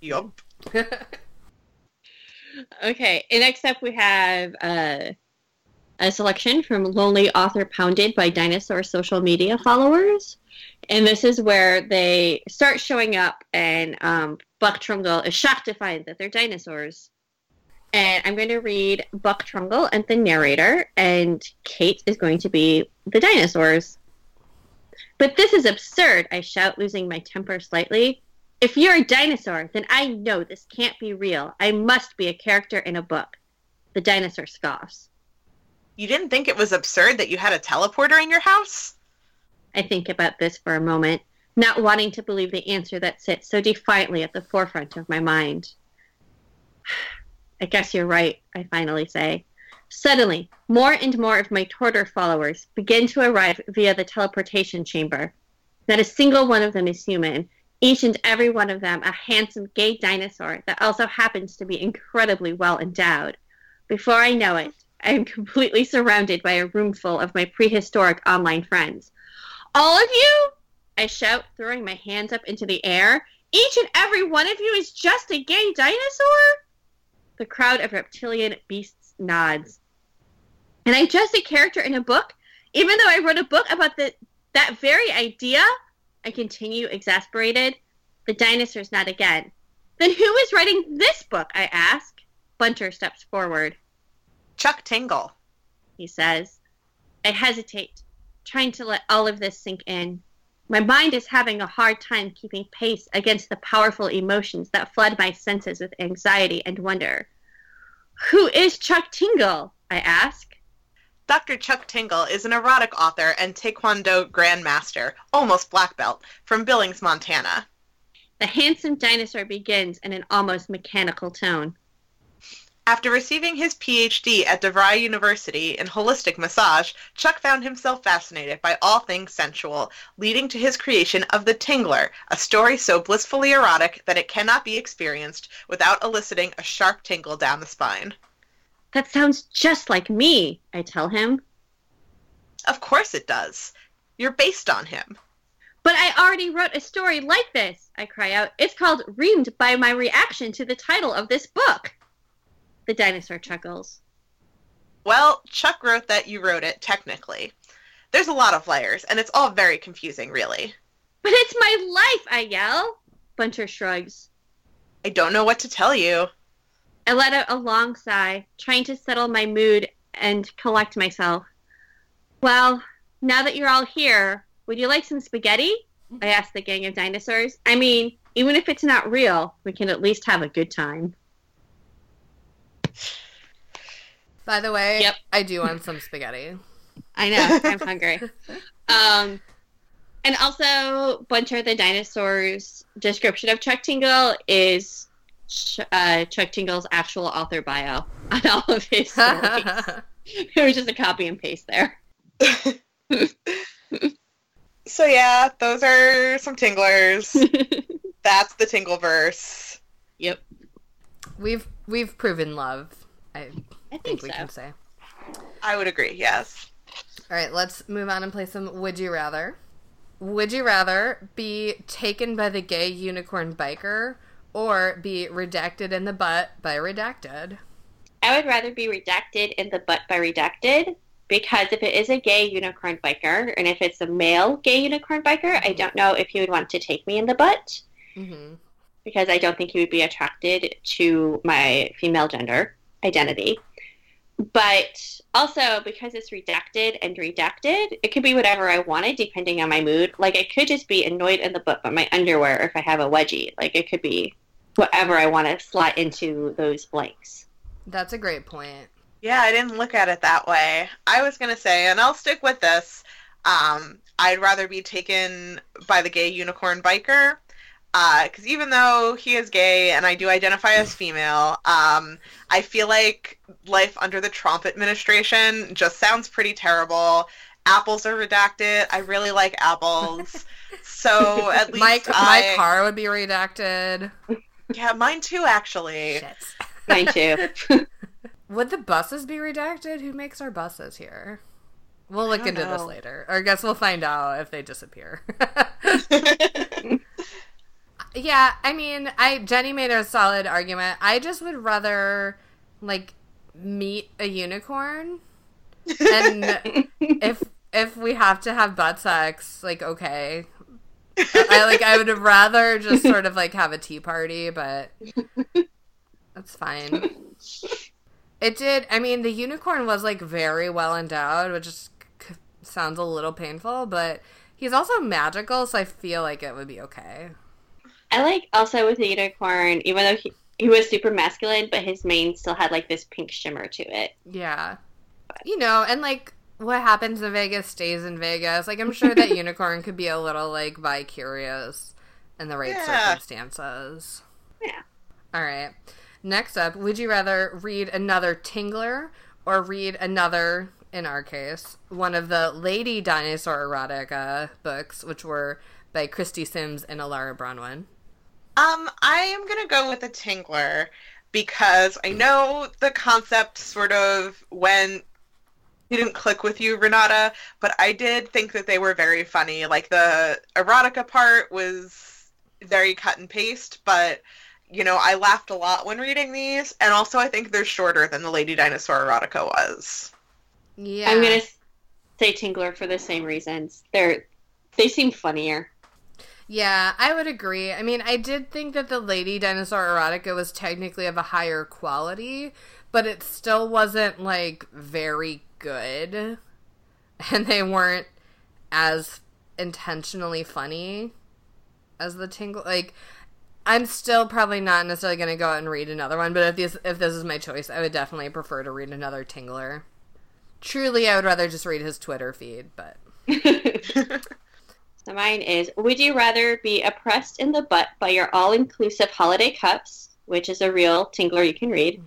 Yup. Okay, and next up we have uh, a selection from Lonely Author Pounded by Dinosaur social media followers. And this is where they start showing up, and um, Buck Trungle is shocked to find that they're dinosaurs. And I'm going to read Buck Trungle and the narrator, and Kait is going to be the dinosaurs. But this is absurd, I shout, losing my temper slightly. If you're a dinosaur, then I know this can't be real. I must be a character in a book. The dinosaur scoffs. You didn't think it was absurd that you had a teleporter in your house? I think about this for a moment, not wanting to believe the answer that sits so defiantly at the forefront of my mind. I guess you're right, I finally say. Suddenly, more and more of my Tortor followers begin to arrive via the teleportation chamber. Not a single one of them is human, each and every one of them a handsome gay dinosaur that also happens to be incredibly well endowed. Before I know it, I am completely surrounded by a room full of my prehistoric online friends. All of you? I shout, throwing my hands up into the air. Each and every one of you is just a gay dinosaur? The crowd of reptilian beasts nods. And I'm just a character in a book? Even though I wrote a book about the, that very idea? I continue, exasperated. The dinosaurs not again. Then who is writing this book? I ask. Bunter steps forward. Chuck Tingle. He says. I hesitate, trying to let all of this sink in. My mind is having a hard time keeping pace against the powerful emotions that flood my senses with anxiety and wonder. Who is Chuck Tingle? I ask. Dr. Chuck Tingle is an erotic author and Taekwondo grandmaster, almost black belt, from Billings, Montana. The handsome dinosaur begins in an almost mechanical tone. After receiving his PhD at DeVry University in holistic massage, Chuck found himself fascinated by all things sensual, leading to his creation of The Tingler, a story so blissfully erotic that it cannot be experienced without eliciting a sharp tingle down the spine. That sounds just like me, I tell him. Of course it does. You're based on him. But I already wrote a story like this, I cry out. It's called Reamed by My Reaction to the Title of This Book. The dinosaur chuckles. Well, Chuck wrote that you wrote it, technically. There's a lot of layers, and it's all very confusing, really. But it's my life, I yell. Bunter shrugs. I don't know what to tell you. I let out a long sigh, trying to settle my mood and collect myself. Well, now that you're all here, would you like some spaghetti? I asked the gang of dinosaurs. I mean, even if it's not real, we can at least have a good time. By the way, Yep. I do want some spaghetti. I know, I'm hungry. Um, and also, Bunter the dinosaur's description of Chuck Tingle is Ch- uh, Chuck Tingle's actual author bio on all of his stories. it was just a copy and paste there. So yeah, those are some tinglers. That's the Tingleverse. yep, we've we've proven love. I I think think we so. can say. I would agree, yes. All right, let's move on and play some Would You Rather. Would you rather be taken by the gay unicorn biker or be redacted in the butt by redacted? I would rather be redacted in the butt by redacted because if it is a gay unicorn biker and if it's a male gay unicorn biker, I don't know if he would want to take me in the butt Mm-hmm. because I don't think he would be attracted to my female gender identity. But also because it's redacted and redacted, it could be whatever I wanted depending on my mood. Like I could just be annoyed in the butt by my underwear if I have a wedgie. Like it could be whatever I want to slot into those blanks. That's a great point. Yeah, I didn't look at it that way. I was gonna say, and I'll stick with this. Um, I'd rather be taken by the gay unicorn biker, because even though he is gay and I do identify as female, um, I feel like life under the Trump administration just sounds pretty terrible. Apples are redacted. I really like apples, so at least My, I, my car would be redacted. Yeah, mine too, actually. Shit. Mine too. Would the buses be redacted? Who makes our buses here? We'll look don't into this later. Or I guess we'll find out if they disappear. yeah, I mean, I Jennie made a solid argument. I just would rather like meet a unicorn and if if we have to have butt sex, like okay. I like I would rather just sort of like have a tea party, but that's fine. It did. I mean, the unicorn was like very well endowed, which is, c- sounds a little painful, but he's also magical, so I feel like it would be okay. I like also with the unicorn, even though he, he was super masculine, but his mane still had like this pink shimmer to it. Yeah. You know, and like what happens in Vegas stays in Vegas. Like I'm sure that unicorn could be a little like vicarious in the right Yeah. circumstances. Yeah. All right. Next up, would you rather read another Tingler or read another, in our case, one of the Lady Dinosaur erotica books, which were by Christie Sims and Alara Branwen? Um, I am gonna go with a Tingler because I know the concept sort of when didn't click with you, Renata, but I did think that they were very funny. Like the erotica part was very cut and paste, but you know, I laughed a lot when reading these, and also I think they're shorter than the Lady Dinosaur erotica was. Yeah. I'm gonna say Tingler for the same reasons. They're they seem funnier. Yeah, I would agree. I mean, I did think that the Lady Dinosaur erotica was technically of a higher quality, but it still wasn't like very good. And they weren't as intentionally funny as the Tingle like I'm still probably not necessarily going to go out and read another one, but if this if this is my choice, I would definitely prefer to read another Tingler. Truly, I would rather just read his Twitter feed, but So mine is Would you rather be oppressed in the butt by your all inclusive holiday cups, which is a real tingler you can read,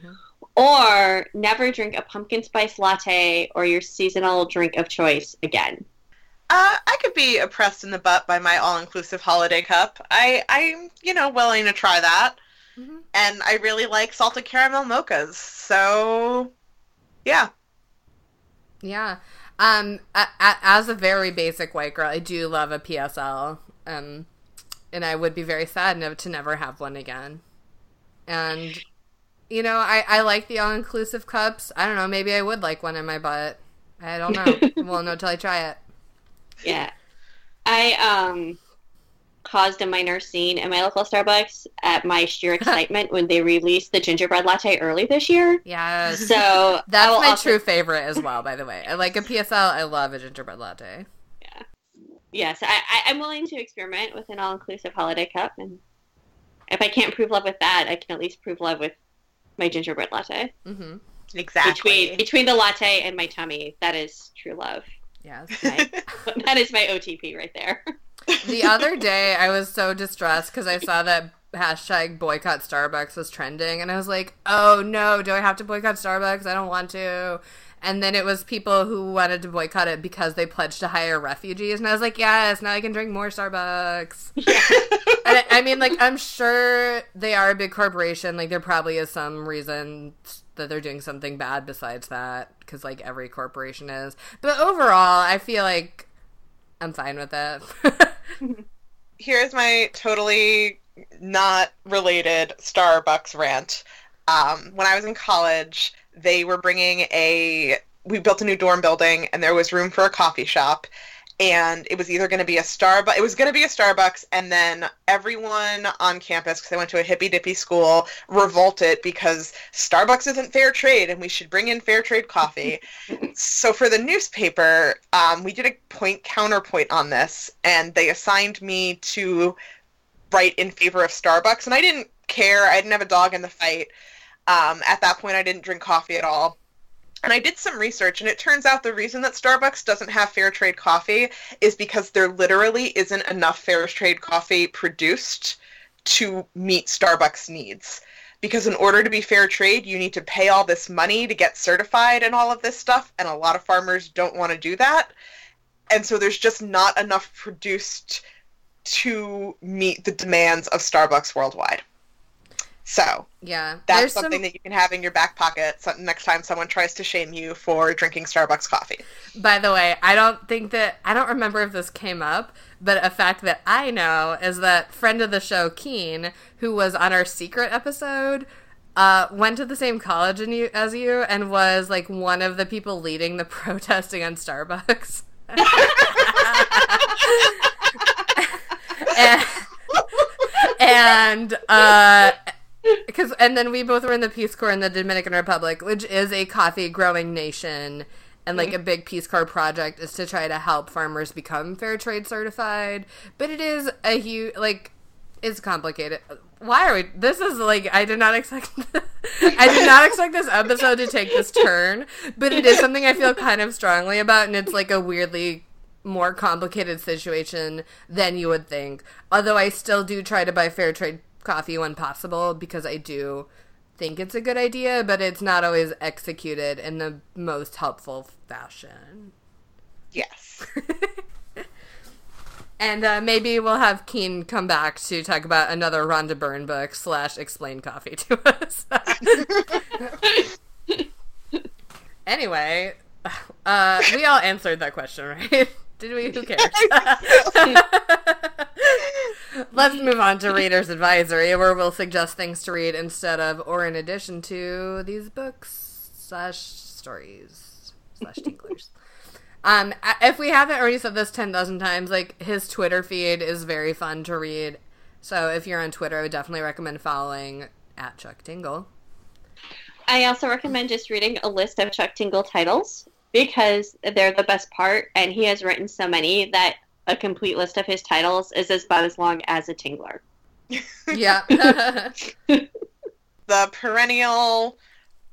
or never drink a pumpkin spice latte or your seasonal drink of choice again. Uh, I could be oppressed in the butt by my all-inclusive holiday cup. I, I'm, you know, willing to try that. Mhm. And I really like salted caramel mochas. So, yeah. Yeah. Um, a- a- as a very basic white girl, I do love a PSL. Um, and I would be very sad never to never have one again. And, you know, I, I like the all inclusive cups. I don't know. Maybe I would like one in my butt. I don't know. we'll know till I try it. Yeah. I um caused a minor scene in my local Starbucks at my sheer excitement when they released the gingerbread latte early this year. Yes. So I That's my also- true favorite as well, by the way. I like a PSL. I love a gingerbread latte. Yeah. Yes, I, I, I'm willing to experiment with an all-inclusive holiday cup, and if I can't prove love with that, I can at least prove love with my gingerbread latte. Mm-hmm. Exactly. Between between the latte and my tummy, that is true love. Yes. My, that is my OTP right there. The other day I was so distressed because I saw that hashtag boycott Starbucks was trending and I was like, oh no, do I have to boycott Starbucks? I don't want to. And then it was people who wanted to boycott it because they pledged to hire refugees. And I was like, yes, now I can drink more Starbucks. And I, I mean, like, I'm sure they are a big corporation. Like, there probably is some reason that they're doing something bad besides that because, like, every corporation is. But overall, I feel like I'm fine with it. Here's my totally not related Starbucks rant. Um, when I was in college, they were bringing a. We built a new dorm building, and there was room for a coffee shop. And it was either going to be a Starbucks. It was going to be a Starbucks, and then everyone on campus, because I went to a hippy dippy school, revolted because Starbucks isn't fair trade, and we should bring in fair trade coffee. so for the newspaper, um, we did a point counterpoint on this, and they assigned me to write in favor of Starbucks, and I didn't care. I didn't have a dog in the fight. Um, at that point, I didn't drink coffee at all. And I did some research, and it turns out the reason that Starbucks doesn't have fair trade coffee is because there literally isn't enough fair trade coffee produced to meet Starbucks needs. Because in order to be fair trade, you need to pay all this money to get certified and all of this stuff, and a lot of farmers don't want to do that. And so there's just not enough produced to meet the demands of Starbucks worldwide. So yeah. that's There's something some- that you can have in your back pocket so next time someone tries to shame you for drinking Starbucks coffee. By the way, I don't think that I don't remember if this came up, but a fact that I know is that friend of the show Keen, who was on our secret episode, uh, went to the same college in you, as you and was like one of the people leading the protesting on Starbucks. and, and uh because and then we both were in the Peace Corps in the Dominican Republic, which is a coffee growing nation, and like mm-hmm. a big Peace Corps project is to try to help farmers become fair trade certified. But it is a huge like it's complicated. Why are we? This is like I did not expect. I did not expect this episode to take this turn, but it is something I feel kind of strongly about, and it's like a weirdly more complicated situation than you would think. Although I still do try to buy fair trade coffee when possible because I do think it's a good idea, but it's not always executed in the most helpful fashion. Yes. And uh, maybe we'll have Keen come back to talk about another Rhonda Byrne book slash explain coffee to us. anyway, uh, we all answered that question, right? Did we? Who cares? Let's move on to Reader's Advisory, where we'll suggest things to read instead of or in addition to these books slash stories slash tinglers. Um, if we haven't already said this 10,000 times, like his Twitter feed is very fun to read. So if you're on Twitter, I would definitely recommend following at Chuck Tingle. I also recommend just reading a list of Chuck Tingle titles because they're the best part, and he has written so many that a complete list of his titles is about as long as a Tingler. Yeah. the perennial,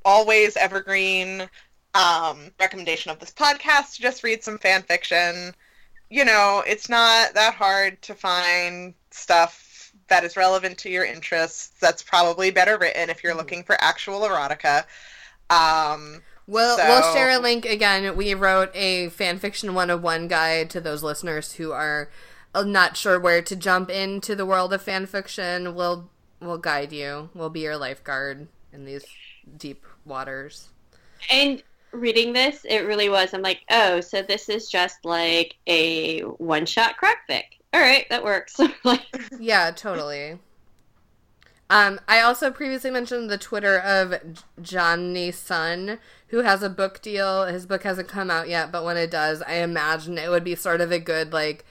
always evergreen um, recommendation of this podcast to just read some fan fiction. You know, it's not that hard to find stuff that is relevant to your interests. That's probably better written if you're mm-hmm. looking for actual erotica. Um, We'll so... we'll share a link again. We wrote a fanfiction 101 guide to those listeners who are uh, not sure where to jump into the world of fanfiction. We'll we'll guide you. We'll be your lifeguard in these deep waters. And reading this, it really was. I'm like, oh, so this is just like a one shot crack fic. All right, that works. yeah, totally. Um, I also previously mentioned the Twitter of Jonny Sun, who has a book deal. His book hasn't come out yet, but when it does, I imagine it would be sort of a good, like,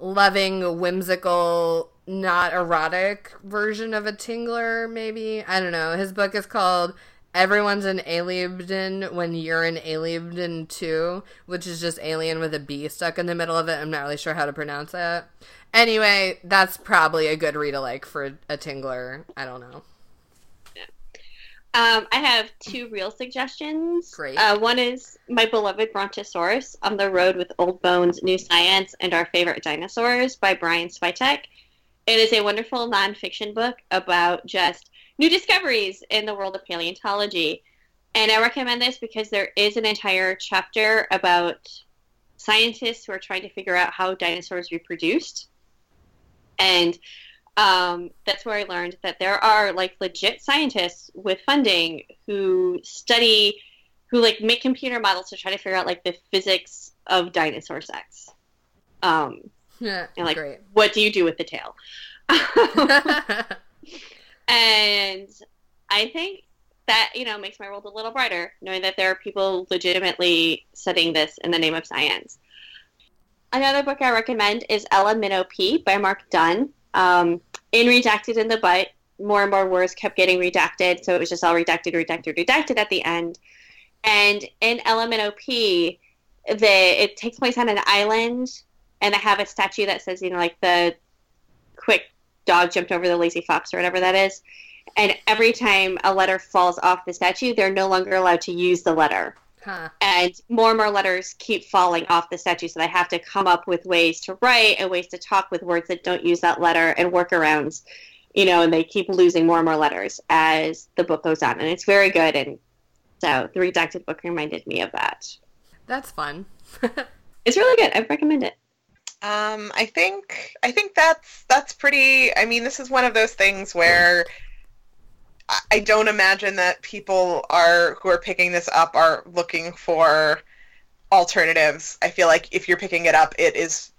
loving, whimsical, not erotic version of a Tingler, maybe. I don't know. His book is called Everyone's an Alien when you're an Aliebn too, which is just alien with a B stuck in the middle of it. I'm not really sure how to pronounce it. Anyway, that's probably a good read alike for a Tingler. I don't know. Um, I have two real suggestions. Great. Uh, one is my beloved Brontosaurus on the road with old bones, new science, and our favorite dinosaurs by Brian Switek. It is a wonderful nonfiction book about just new discoveries in the world of paleontology. And I recommend this because there is an entire chapter about scientists who are trying to figure out how dinosaurs reproduced. And um, that's where I learned that there are like legit scientists with funding who study, who like make computer models to try to figure out like the physics of dinosaur sex. Um, yeah, and like, great. what do you do with the tail? and I think that you know makes my world a little brighter, knowing that there are people legitimately studying this in the name of science. Another book I recommend is Ella Minnow Pea by Mark Dunn. Um, in Redacted in the Butt, more and more words kept getting redacted, so it was just all redacted, redacted, redacted at the end. And in Ella Minnow Pea, the it takes place on an island, and I have a statue that says, you know, like the quick dog jumped over the lazy fox or whatever that is. And every time a letter falls off the statue, they're no longer allowed to use the letter. Huh. And more and more letters keep falling off the statue, so they have to come up with ways to write and ways to talk with words that don't use that letter and workarounds, you know, and they keep losing more and more letters as the book goes on. And it's very good. And so the redacted book reminded me of that. That's fun. it's really good. I recommend it. Um, I think I think that's that's pretty. I mean, this is one of those things where I don't imagine that people are who are picking this up are looking for alternatives. I feel like if you're picking it up, it is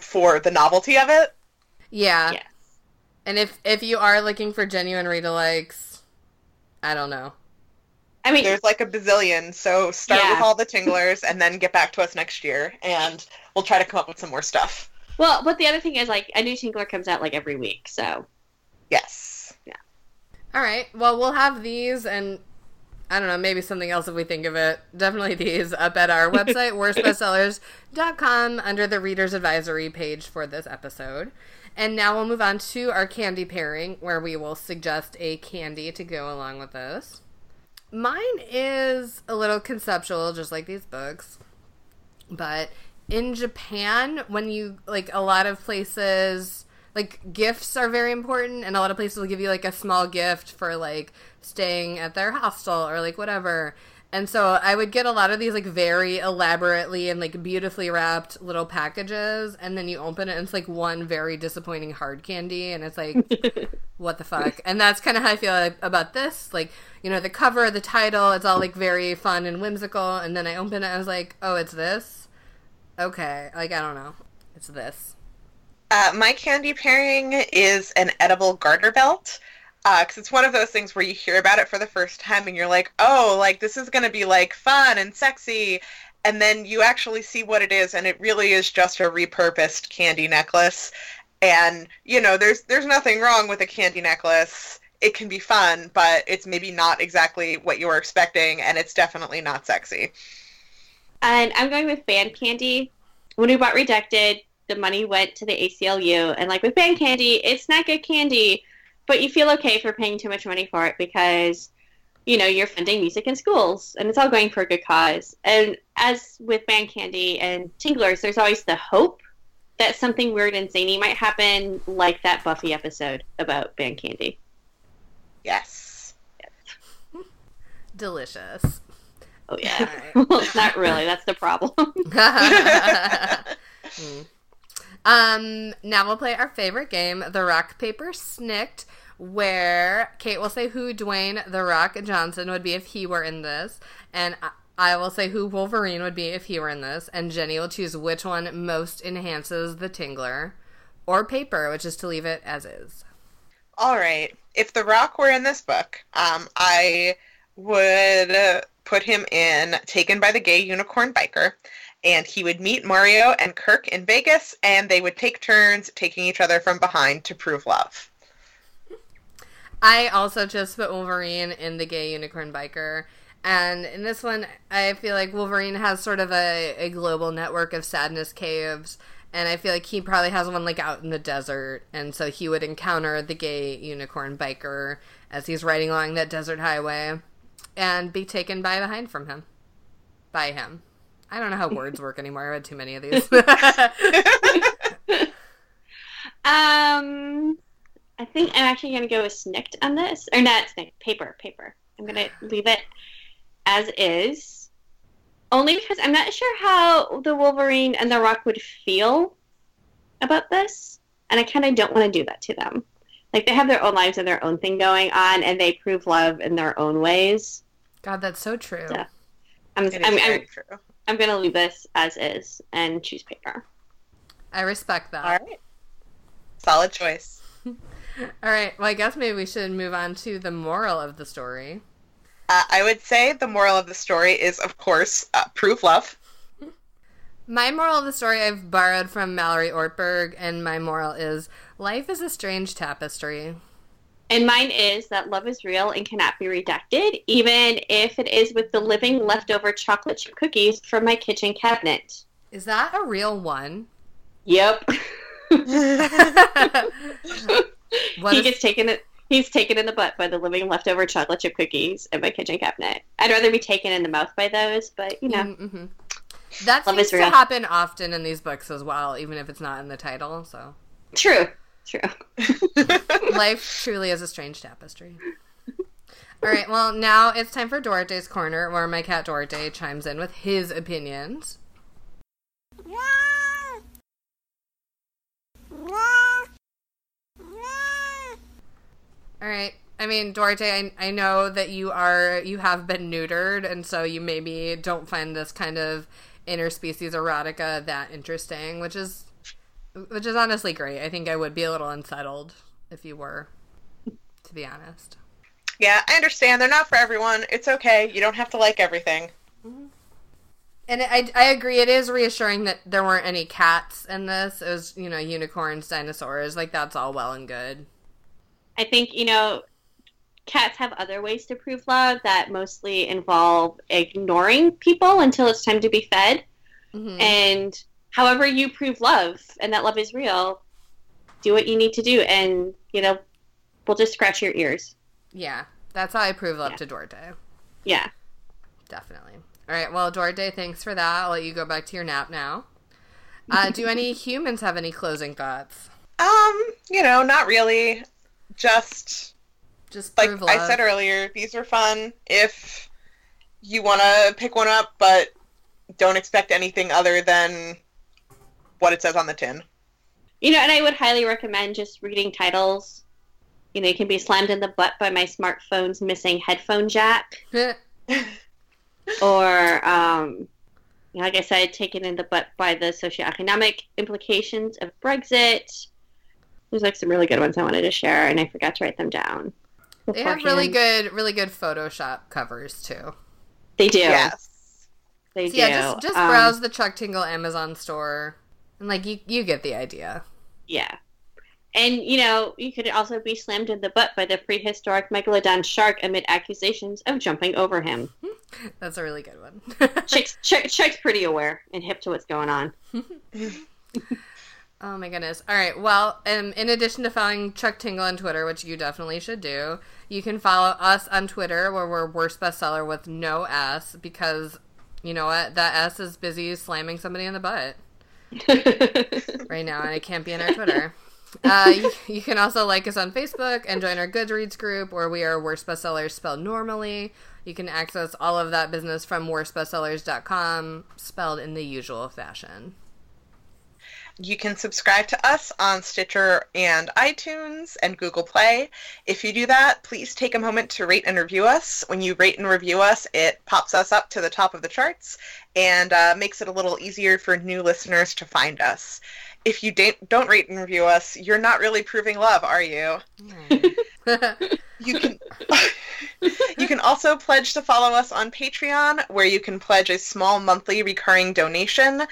for the novelty of it. Yeah. Yes. And if if you are looking for genuine read alikes, I don't know. I mean, there's like a bazillion. So start yeah. with all the tinglers and then get back to us next year, and we'll try to come up with some more stuff. Well, but the other thing is like a new tingler comes out like every week, so yes. All right. Well, we'll have these and I don't know, maybe something else if we think of it. Definitely these up at our website, worstbestsellers.com, under the reader's advisory page for this episode. And now we'll move on to our candy pairing, where we will suggest a candy to go along with this. Mine is a little conceptual, just like these books. But in Japan, when you, like, a lot of places like gifts are very important and a lot of places will give you like a small gift for like staying at their hostel or like whatever. And so i would get a lot of these like very elaborately and like beautifully wrapped little packages and then you open it and it's like one very disappointing hard candy and it's like what the fuck? And that's kind of how i feel like, about this. Like you know the cover the title it's all like very fun and whimsical and then i open it and i was like oh it's this? Okay like i don't know. It's this uh, my candy pairing is an edible garter belt because uh, it's one of those things where you hear about it for the first time and you're like, oh, like this is going to be like fun and sexy. And then you actually see what it is, and it really is just a repurposed candy necklace. And you know, there's there's nothing wrong with a candy necklace. It can be fun, but it's maybe not exactly what you were expecting, and it's definitely not sexy. And I'm going with band candy. When we bought Redacted, the money went to the ACLU. And like with band candy, it's not good candy, but you feel okay for paying too much money for it because, you know, you're funding music in schools and it's all going for a good cause. And as with band candy and tinglers, there's always the hope that something weird and zany might happen, like that Buffy episode about band candy. Yes. Delicious. Oh yeah. well, not really. That's the problem. Mm. Um, now we'll play our favorite game, the Rock Paper Snikt, where Kait will say who Dwayne the Rock Johnson would be if he were in this, and I- will say who Wolverine would be if he were in this, and Jennie will choose which one most enhances the Tingler, or paper, which is to leave it as is. All right. If The Rock were in this book, um, I would put him in Taken by the Gay Unicorn Biker, and he would meet Mario and Kirk in Vegas, and they would take turns taking each other from behind to prove love. I also just put Wolverine in the gay unicorn biker. And in this one, I feel like Wolverine has sort of a, a global network of sadness caves. And I feel like he probably has one like out in the desert. And so he would encounter the gay unicorn biker as he's riding along that desert highway and be taken by behind from him. By him. I don't know how words work anymore. I read too many of these. Um, I think I'm actually going to go with Snikt on this, or not Snikt, paper, paper. I'm going to leave it as is, only because I'm not sure how the Wolverine and the Rock would feel about this, and I kind of don't want to do that to them. Like they have their own lives and their own thing going on, and they prove love in their own ways. God, that's so true. Yeah. I'm, I'm, I'm, true. I'm going to leave this as is and choose paper. I respect that. All right. Solid choice. All right. Well, I guess maybe we should move on to the moral of the story. Uh, I would say the moral of the story is, of course, uh, prove love. My moral of the story I've borrowed from Mallory Ortberg, and my moral is life is a strange tapestry. And mine is that love is real and cannot be rejected, even if it is with the living leftover chocolate chip cookies from my kitchen cabinet. Is that a real one? Yep. He gets taken it. He's taken in the butt by the living leftover chocolate chip cookies in my kitchen cabinet. I'd rather be taken in the mouth by those, but you know, Mhm. That Love seems to happen often in these books as well, even if it's not in the title. So true, true. life truly is a strange tapestry. All right, well, now it's time for Dorothy's Corner, where my cat Dorothy chimes in with his opinions. All right. I mean, Dorothy, I, I know that you are you have been neutered, and so you maybe don't find this kind of interspecies erotica that interesting, which is which is honestly great. I think I would be a little unsettled if you were, to be honest. yeah, I understand. They're not for everyone. It's okay. You don't have to like everything. And I, I agree. It is reassuring that there weren't any cats in this. It was, you know, unicorns, dinosaurs. Like, that's all well and good. I think you know, cats have other ways to prove love that mostly involve ignoring people until it's time to be fed. Mhm. and however you prove love and that love is real do what you need to do and you know we'll just scratch your ears yeah, that's how I prove love Yeah. to Dorte. yeah Definitely. All right. Well, Dorte, thanks for that. I'll let you go back to your nap now. Uh, do any humans have any closing thoughts? Um, you know, not really. Just Just like love. I said earlier, these are fun. If you want to pick one up, but don't expect anything other than what it says on the tin. you know and i would highly recommend just reading titles you know you can be slammed in the butt by my smartphone's missing headphone jack or um like i said taken in the butt by the socioeconomic implications of brexit there's like some really good ones i wanted to share and i forgot to write them down they have really good, really good Photoshop covers too. they do Yes. They So do. yeah, just just Um, browse the Chuck Tingle Amazon store, and like you, you get the idea. yeah. And, you know, you could also be slammed in the butt by the prehistoric megalodon shark amid accusations of jumping over him. That's a really good one. Chick's, Chick, Chick's pretty aware and hip to what's going on. Oh my goodness. All right. Well, um, in addition to following Chuck Tingle on Twitter, which you definitely should do, you can follow us on Twitter where we're worst bestseller with no S because you know what? That S is busy slamming somebody in the butt. right now, and it can't be in our Twitter. Uh, you, you, can also like us on Facebook and join our Goodreads group, where we are Worst Bestsellers spelled normally. You can access all of that business from worstbestsellers.com, spelled in the usual fashion. You can subscribe to us on Stitcher and iTunes and Google Play. If you do that, please take a moment to rate and review us. When you rate and review us, it pops us up to the top of the charts and uh, makes it a little easier for new listeners to find us. If you don't, don't rate and review us, you're not really proving love, are you? you can you can also pledge to follow us on Patreon, where you can pledge a small monthly recurring donation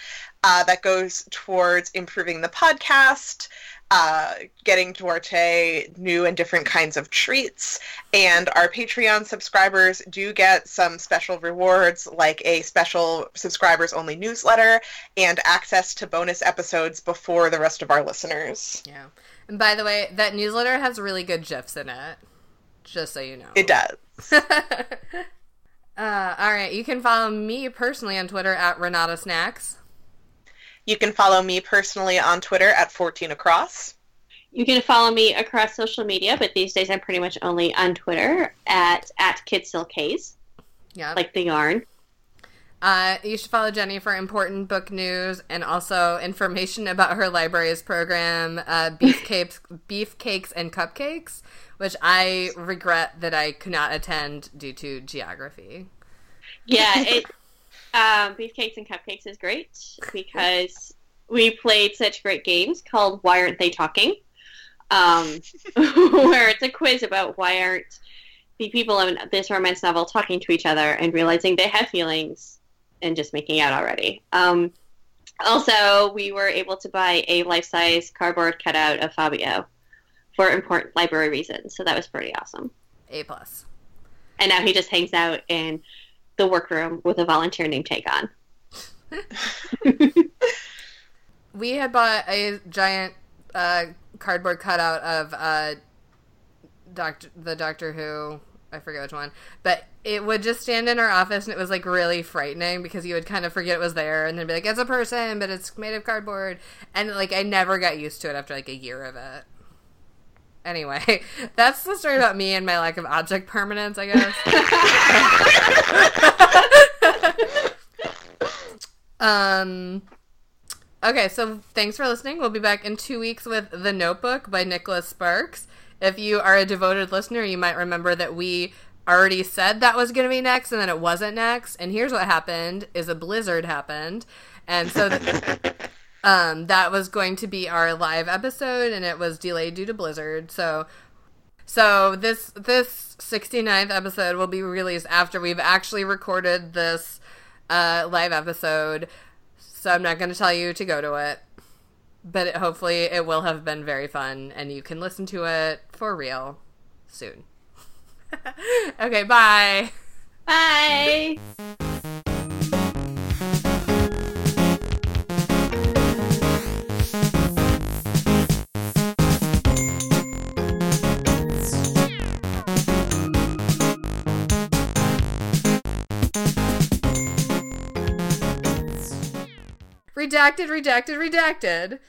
uh, that goes towards improving the podcast, uh, getting Duarte new and different kinds of treats. And our Patreon subscribers do get some special rewards, like a special subscribers only newsletter and access to bonus episodes before the rest of our listeners. Yeah. And by the way, that newsletter has really good GIFs in it. Just so you know. It does. uh, all right. You can follow me personally on Twitter at Renata Snacks. You can follow me personally on Twitter at 14 across. You can follow me across social media, but these days I'm pretty much only on Twitter at at KidSilkHaze. Yeah. Like the yarn. Uh, you should follow Jennie for important book news and also information about her library's program, uh, Beefcakes, Beefcakes and Cupcakes, which I regret that I could not attend due to geography. Yeah, it um, Beefcakes and Cupcakes is great because we played such great games called Why Aren't They Talking? Um, where it's a quiz about why aren't the people in this romance novel talking to each other and realizing they have feelings and just making out already. Um, also, we were able to buy a life-size cardboard cutout of Fabio for important library reasons, so that was pretty awesome. A plus. And now he just hangs out in the workroom with a volunteer named Tagon. we had bought a giant uh, cardboard cutout of uh, Doctor the Doctor Who. I forget which one, but it would just stand in our office, and it was like really frightening because you would kind of forget it was there, and then be like, "It's a person, but it's made of cardboard," and like I never got used to it after like a year of it. Anyway, that's the story about me and my lack of object permanence, I guess. um Okay, so thanks for listening. We'll be back in 2 weeks with The Notebook by Nicholas Sparks. If you are a devoted listener, you might remember that we already said that was going to be next and then it wasn't next. And here's what happened is a blizzard happened. And so th- um, that was going to be our live episode, and it was delayed due to blizzard. So, so this this 69th episode will be released after we've actually recorded this uh, live episode. So I'm not going to tell you to go to it, but it, hopefully it will have been very fun, and you can listen to it for real soon. okay, bye. Bye. Redacted, redacted, redacted.